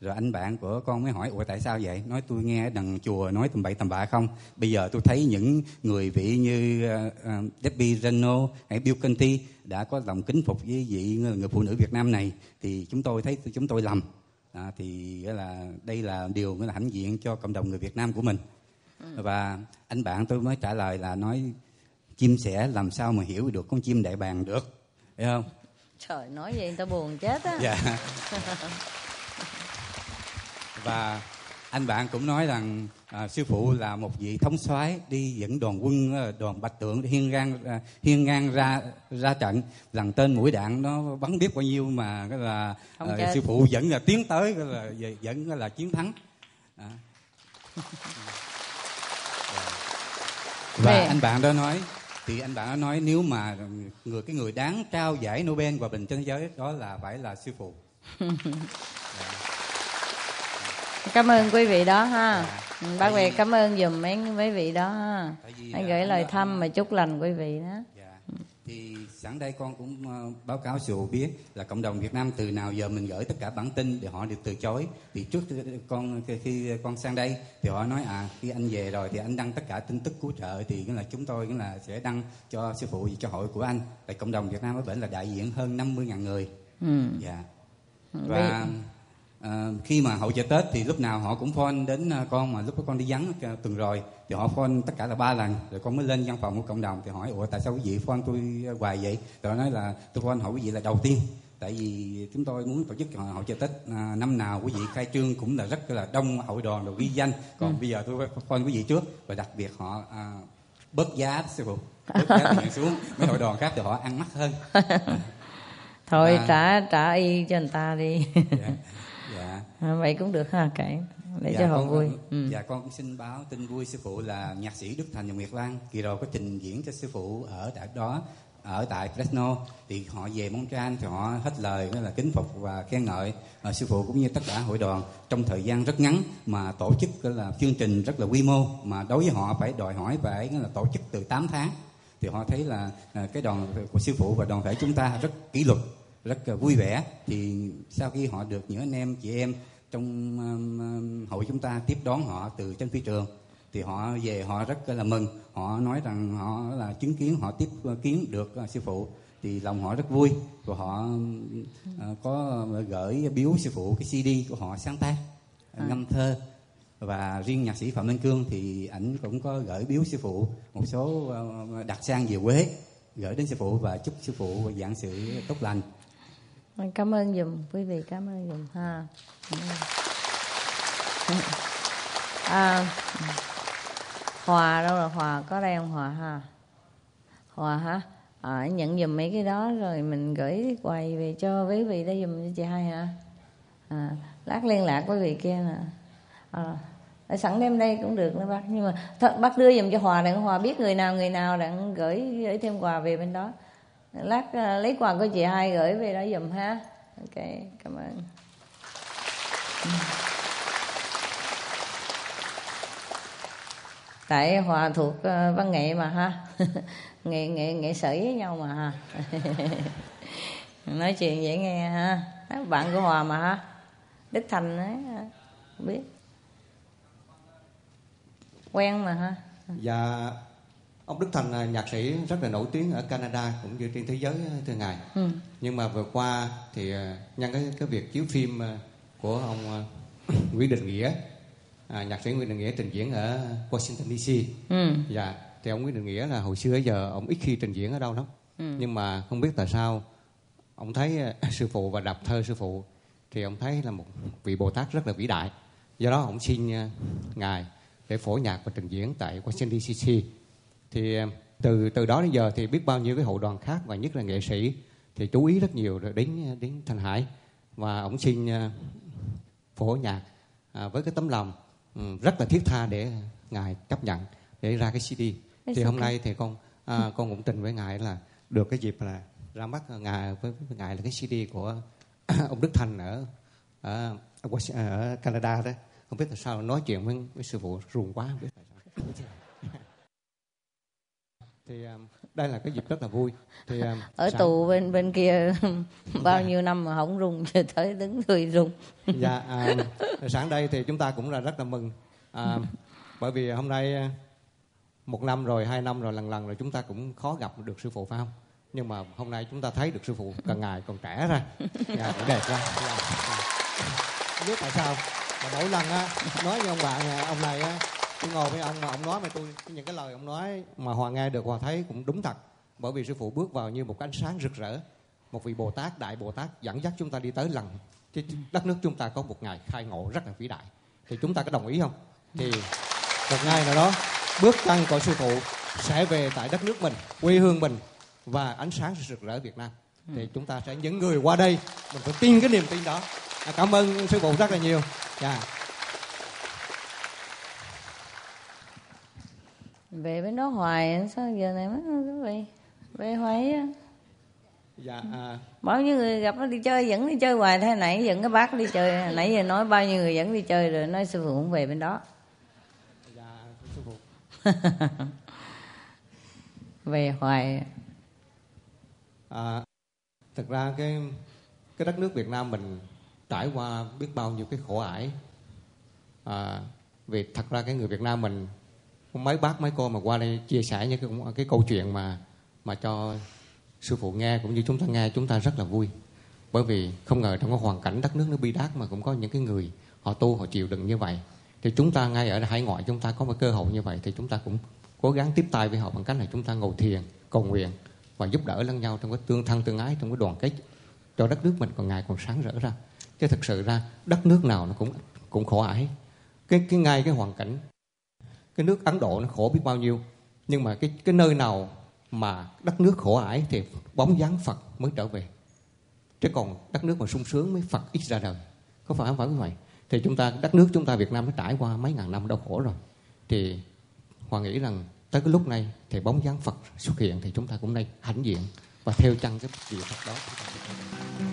rồi anh bạn của con mới hỏi ủa tại sao vậy? Nói tôi nghe đằng chùa nói tầm bậy tầm bạ không? Bây giờ tôi thấy những người vị như uh, uh, Debbie Reno hay Bill Conti đã có lòng kính phục với vị người phụ nữ Việt Nam này thì chúng tôi thấy chúng tôi lầm. À, thì là đây là điều là hãnh diện cho cộng đồng người Việt Nam của mình. Và anh bạn tôi mới trả lời là nói chim sẻ làm sao mà hiểu được con chim đại bàng được? Hiểu không? Trời nói vậy người ta buồn chết á. Dạ <laughs> và anh bạn cũng nói rằng à, sư phụ là một vị thống soái đi dẫn đoàn quân à, đoàn bạch tượng hiên ngang à, hiên ngang ra ra trận rằng tên mũi đạn nó bắn biết bao nhiêu mà cái là Không à, chết. sư phụ vẫn là tiến tới cái là vẫn là chiến thắng à. và anh bạn đó nói thì anh bạn đó nói nếu mà người cái người đáng trao giải Nobel hòa bình trên thế giới đó là phải là sư phụ <laughs> cảm ơn quý vị đó ha ừ, bác về cảm ơn dùm mấy mấy vị đó ha hãy là gửi anh lời thăm mà chúc lành quý vị đó Dạ. Thì sẵn đây con cũng ờ, báo cáo sự biết là cộng đồng Việt Nam từ nào giờ mình gửi tất cả bản tin để họ được từ chối. Thì trước con khi- con sang đây thì họ nói à khi anh về rồi thì anh đăng tất cả tin tức cứu trợ thì nghĩa là chúng tôi nghĩa là sẽ đăng cho sư phụ cho hội của anh. Tại cộng đồng Việt Nam ở bển là đại diện hơn 50.000 người ừ. dạ Ừ, và à, khi mà hậu chợ tết thì lúc nào họ cũng phone đến à, con mà lúc đó con đi vắng tuần rồi thì họ phone tất cả là ba lần. Rồi con mới lên văn phòng của cộng đồng thì hỏi ủa tại sao quý vị phone tôi hoài vậy? Rồi nói là tôi phone hỏi quý vị là đầu tiên tại vì chúng tôi muốn tổ chức hội chợ tết à, năm nào quý vị khai trương cũng là rất là đông hội đoàn rồi ghi danh. Còn Ừ. bây giờ tôi phone quý vị trước. Và đặc biệt họ à, bớt giá sư phụ bớt <laughs> giá tiền xuống. Mấy hội đoàn khác thì họ ăn mắc hơn. <laughs> Thôi À. trả trả y cho người ta đi. Dạ dạ À, vậy cũng được ha kệ. Để cho họ con, vui. ừ. Dạ con cũng xin báo tin vui sư phụ là nhạc sĩ Đức Thành và Nguyệt Lan. Kỳ rồi có trình diễn cho sư phụ ở tại đó ở tại Fresno. Thì họ về Montreal thì họ hết lời là kính phục và khen ngợi ờ, sư phụ cũng như tất cả hội đoàn. Trong thời gian rất ngắn mà tổ chức là chương trình rất là quy mô mà đối với họ phải đòi hỏi phải là tổ chức từ 8 tháng. Thì họ thấy là ờ, cái đoàn của sư phụ và đoàn thể chúng ta rất kỷ luật rất vui vẻ. Thì sau khi họ được những anh em chị em trong um, um, hội chúng ta tiếp đón họ từ trên phi trường thì họ về họ rất là mừng. Họ nói rằng họ là chứng kiến họ tiếp kiến được uh, sư phụ. Thì lòng họ rất vui và họ um, uh, có gửi biếu sư phụ cái CD của họ sáng tác À. ngâm thơ. Và riêng nhạc sĩ Phạm Minh Cương thì ảnh cũng có gửi biếu sư phụ một số uh, đặc sang về quê gửi đến sư phụ và chúc sư phụ dạng sự tốt lành cảm ơn dùm quý vị cảm ơn dùm ha. <laughs> À, hòa đâu là hòa có đây không? Hòa ha? Hòa hả? À, nhận dùm mấy cái đó rồi mình gửi quầy về cho quý vị đó dùm cho chị hai hả? À, lát liên lạc với vị kia nè. À, ở sẵn đem đây cũng được nữa bác. Nhưng mà th- bác đưa dùm cho hòa đặng hòa biết người nào người nào đặng gửi gửi thêm quà về bên đó lát uh, lấy quà của chị hai gửi về đó dùm ha. Ok cảm ơn. Ừ. Tại hòa thuộc uh, văn nghệ mà ha. <laughs> Nghệ nghệ nghệ sĩ với nhau mà. Ha <laughs> nói chuyện dễ nghe ha. Bạn của hòa mà ha. Đức thành ấy không ờ, biết. Quen mà ha. Dạ, ông Đức Thành là nhạc sĩ rất là nổi tiếng ở Canada cũng như trên thế giới thưa ngài. ừ. Nhưng mà vừa qua thì ờ, nhân cái cái việc chiếu phim của ông <coughs> Nguyễn Đình Nghĩa, à, nhạc sĩ Nguyễn Đình Nghĩa trình diễn ở Washington DC. Ừ. Dạ, thì ông Nguyễn Đình Nghĩa là hồi xưa giờ ông ít khi trình diễn ở đâu lắm. Ừ. Nhưng mà không biết tại sao ông thấy <coughs> sư phụ và đọc thơ sư phụ thì ông thấy là một vị Bồ Tát rất là vĩ đại. Do đó ông xin ngài để phổ nhạc và trình diễn tại Washington DC. Thì ờ, từ từ đó đến giờ thì biết bao nhiêu cái hội đoàn khác và nhất là nghệ sĩ thì chú ý rất nhiều rồi đến đến Thanh Hải và ông xin ờ, phổ nhạc à, với cái tấm lòng ừ, rất là thiết tha để ngài chấp nhận để ra cái CD. Thì hôm okay. nay thì con à, con cũng trình với ngài là được cái dịp là ra mắt ngài với, với ngài là cái CD của <clears throat> ông Đức Thành ở ở, ở Wash- ở Canada đó không biết tại sao nói chuyện với, với sư phụ ruồng quá không biết tại sao thì um, đây là cái dịp rất là vui. Thì um, ở sáng- tù bên bên kia <laughs> bao nhiêu năm mà không rung cho tới đứng người rung. Dạ à, <laughs> sáng đây thì chúng ta cũng là rất là mừng. À, bởi vì hôm nay một năm rồi hai năm rồi lần lần rồi chúng ta cũng khó gặp được sư phụ phải không? Nhưng mà hôm nay chúng ta thấy được sư phụ càng ngày còn trẻ ra. Dạ, đẹp quá. Dạ, dạ. biết tại sao mà mỗi lần á nói với ông bạn ông này á tôi ngồi với ông mà ông nói mà tôi những cái lời ông nói mà hòa nghe được hòa thấy cũng đúng thật. Bởi vì sư phụ bước vào như một ánh sáng rực rỡ một vị bồ tát đại bồ tát dẫn dắt chúng ta đi tới lần. Cái đất nước chúng ta có một ngày khai ngộ rất là vĩ đại. Thì chúng ta có đồng ý không? Thì một ngày nào đó bước chân của sư phụ sẽ về tại đất nước mình quê hương mình và ánh sáng rực rỡ Việt Nam. Thì chúng ta sẽ những người qua đây mình phải tin cái niềm tin đó. À, cảm ơn sư phụ rất là nhiều. Dạ về bên đó hoài sao giờ này mới quý vị về hoài á? Dạ à, bao nhiêu người gặp nó đi chơi dẫn đi chơi hoài thế nãy dẫn cái bác đi chơi nãy giờ nói bao nhiêu người dẫn đi chơi rồi nói sư phụ không về bên đó. Dạ sư phụ. <laughs> Về hoài À, thực ra cái cái đất nước Việt Nam mình trải qua biết bao nhiêu cái khổ ải. À, vì thật ra cái người Việt Nam mình mấy bác, mấy cô mà qua đây chia sẻ những cái cái câu chuyện mà mà cho sư phụ nghe cũng như chúng ta nghe, chúng ta rất là vui. bởi vì không ngờ trong cái hoàn cảnh đất nước nó bi đát mà cũng có những cái người họ tu, họ chịu đựng như vậy. Thì chúng ta ngay ở hải ngoại chúng ta có một cơ hội như vậy thì chúng ta cũng cố gắng tiếp tay với họ bằng cách là chúng ta ngồi thiền, cầu nguyện và giúp đỡ lẫn nhau trong cái tương thân tương ái, trong cái đoàn kết cho đất nước mình còn ngày còn sáng rỡ ra. Chứ thực sự ra đất nước nào nó cũng cũng khổ ải. Cái cái ngay cái hoàn cảnh cái nước Ấn Độ nó khổ biết bao nhiêu. Nhưng mà cái cái nơi nào mà đất nước khổ ải thì bóng dáng Phật mới trở về. Chứ còn đất nước mà sung sướng mới Phật ít ra đời. Có phải không? Phải như vậy thì chúng ta, đất nước chúng ta Việt Nam nó trải qua mấy ngàn năm đau khổ rồi. Thì Hoàng nghĩ rằng tới cái lúc này thì bóng dáng Phật xuất hiện thì chúng ta cũng nên hãnh diện và theo chân cái điều Phật đó.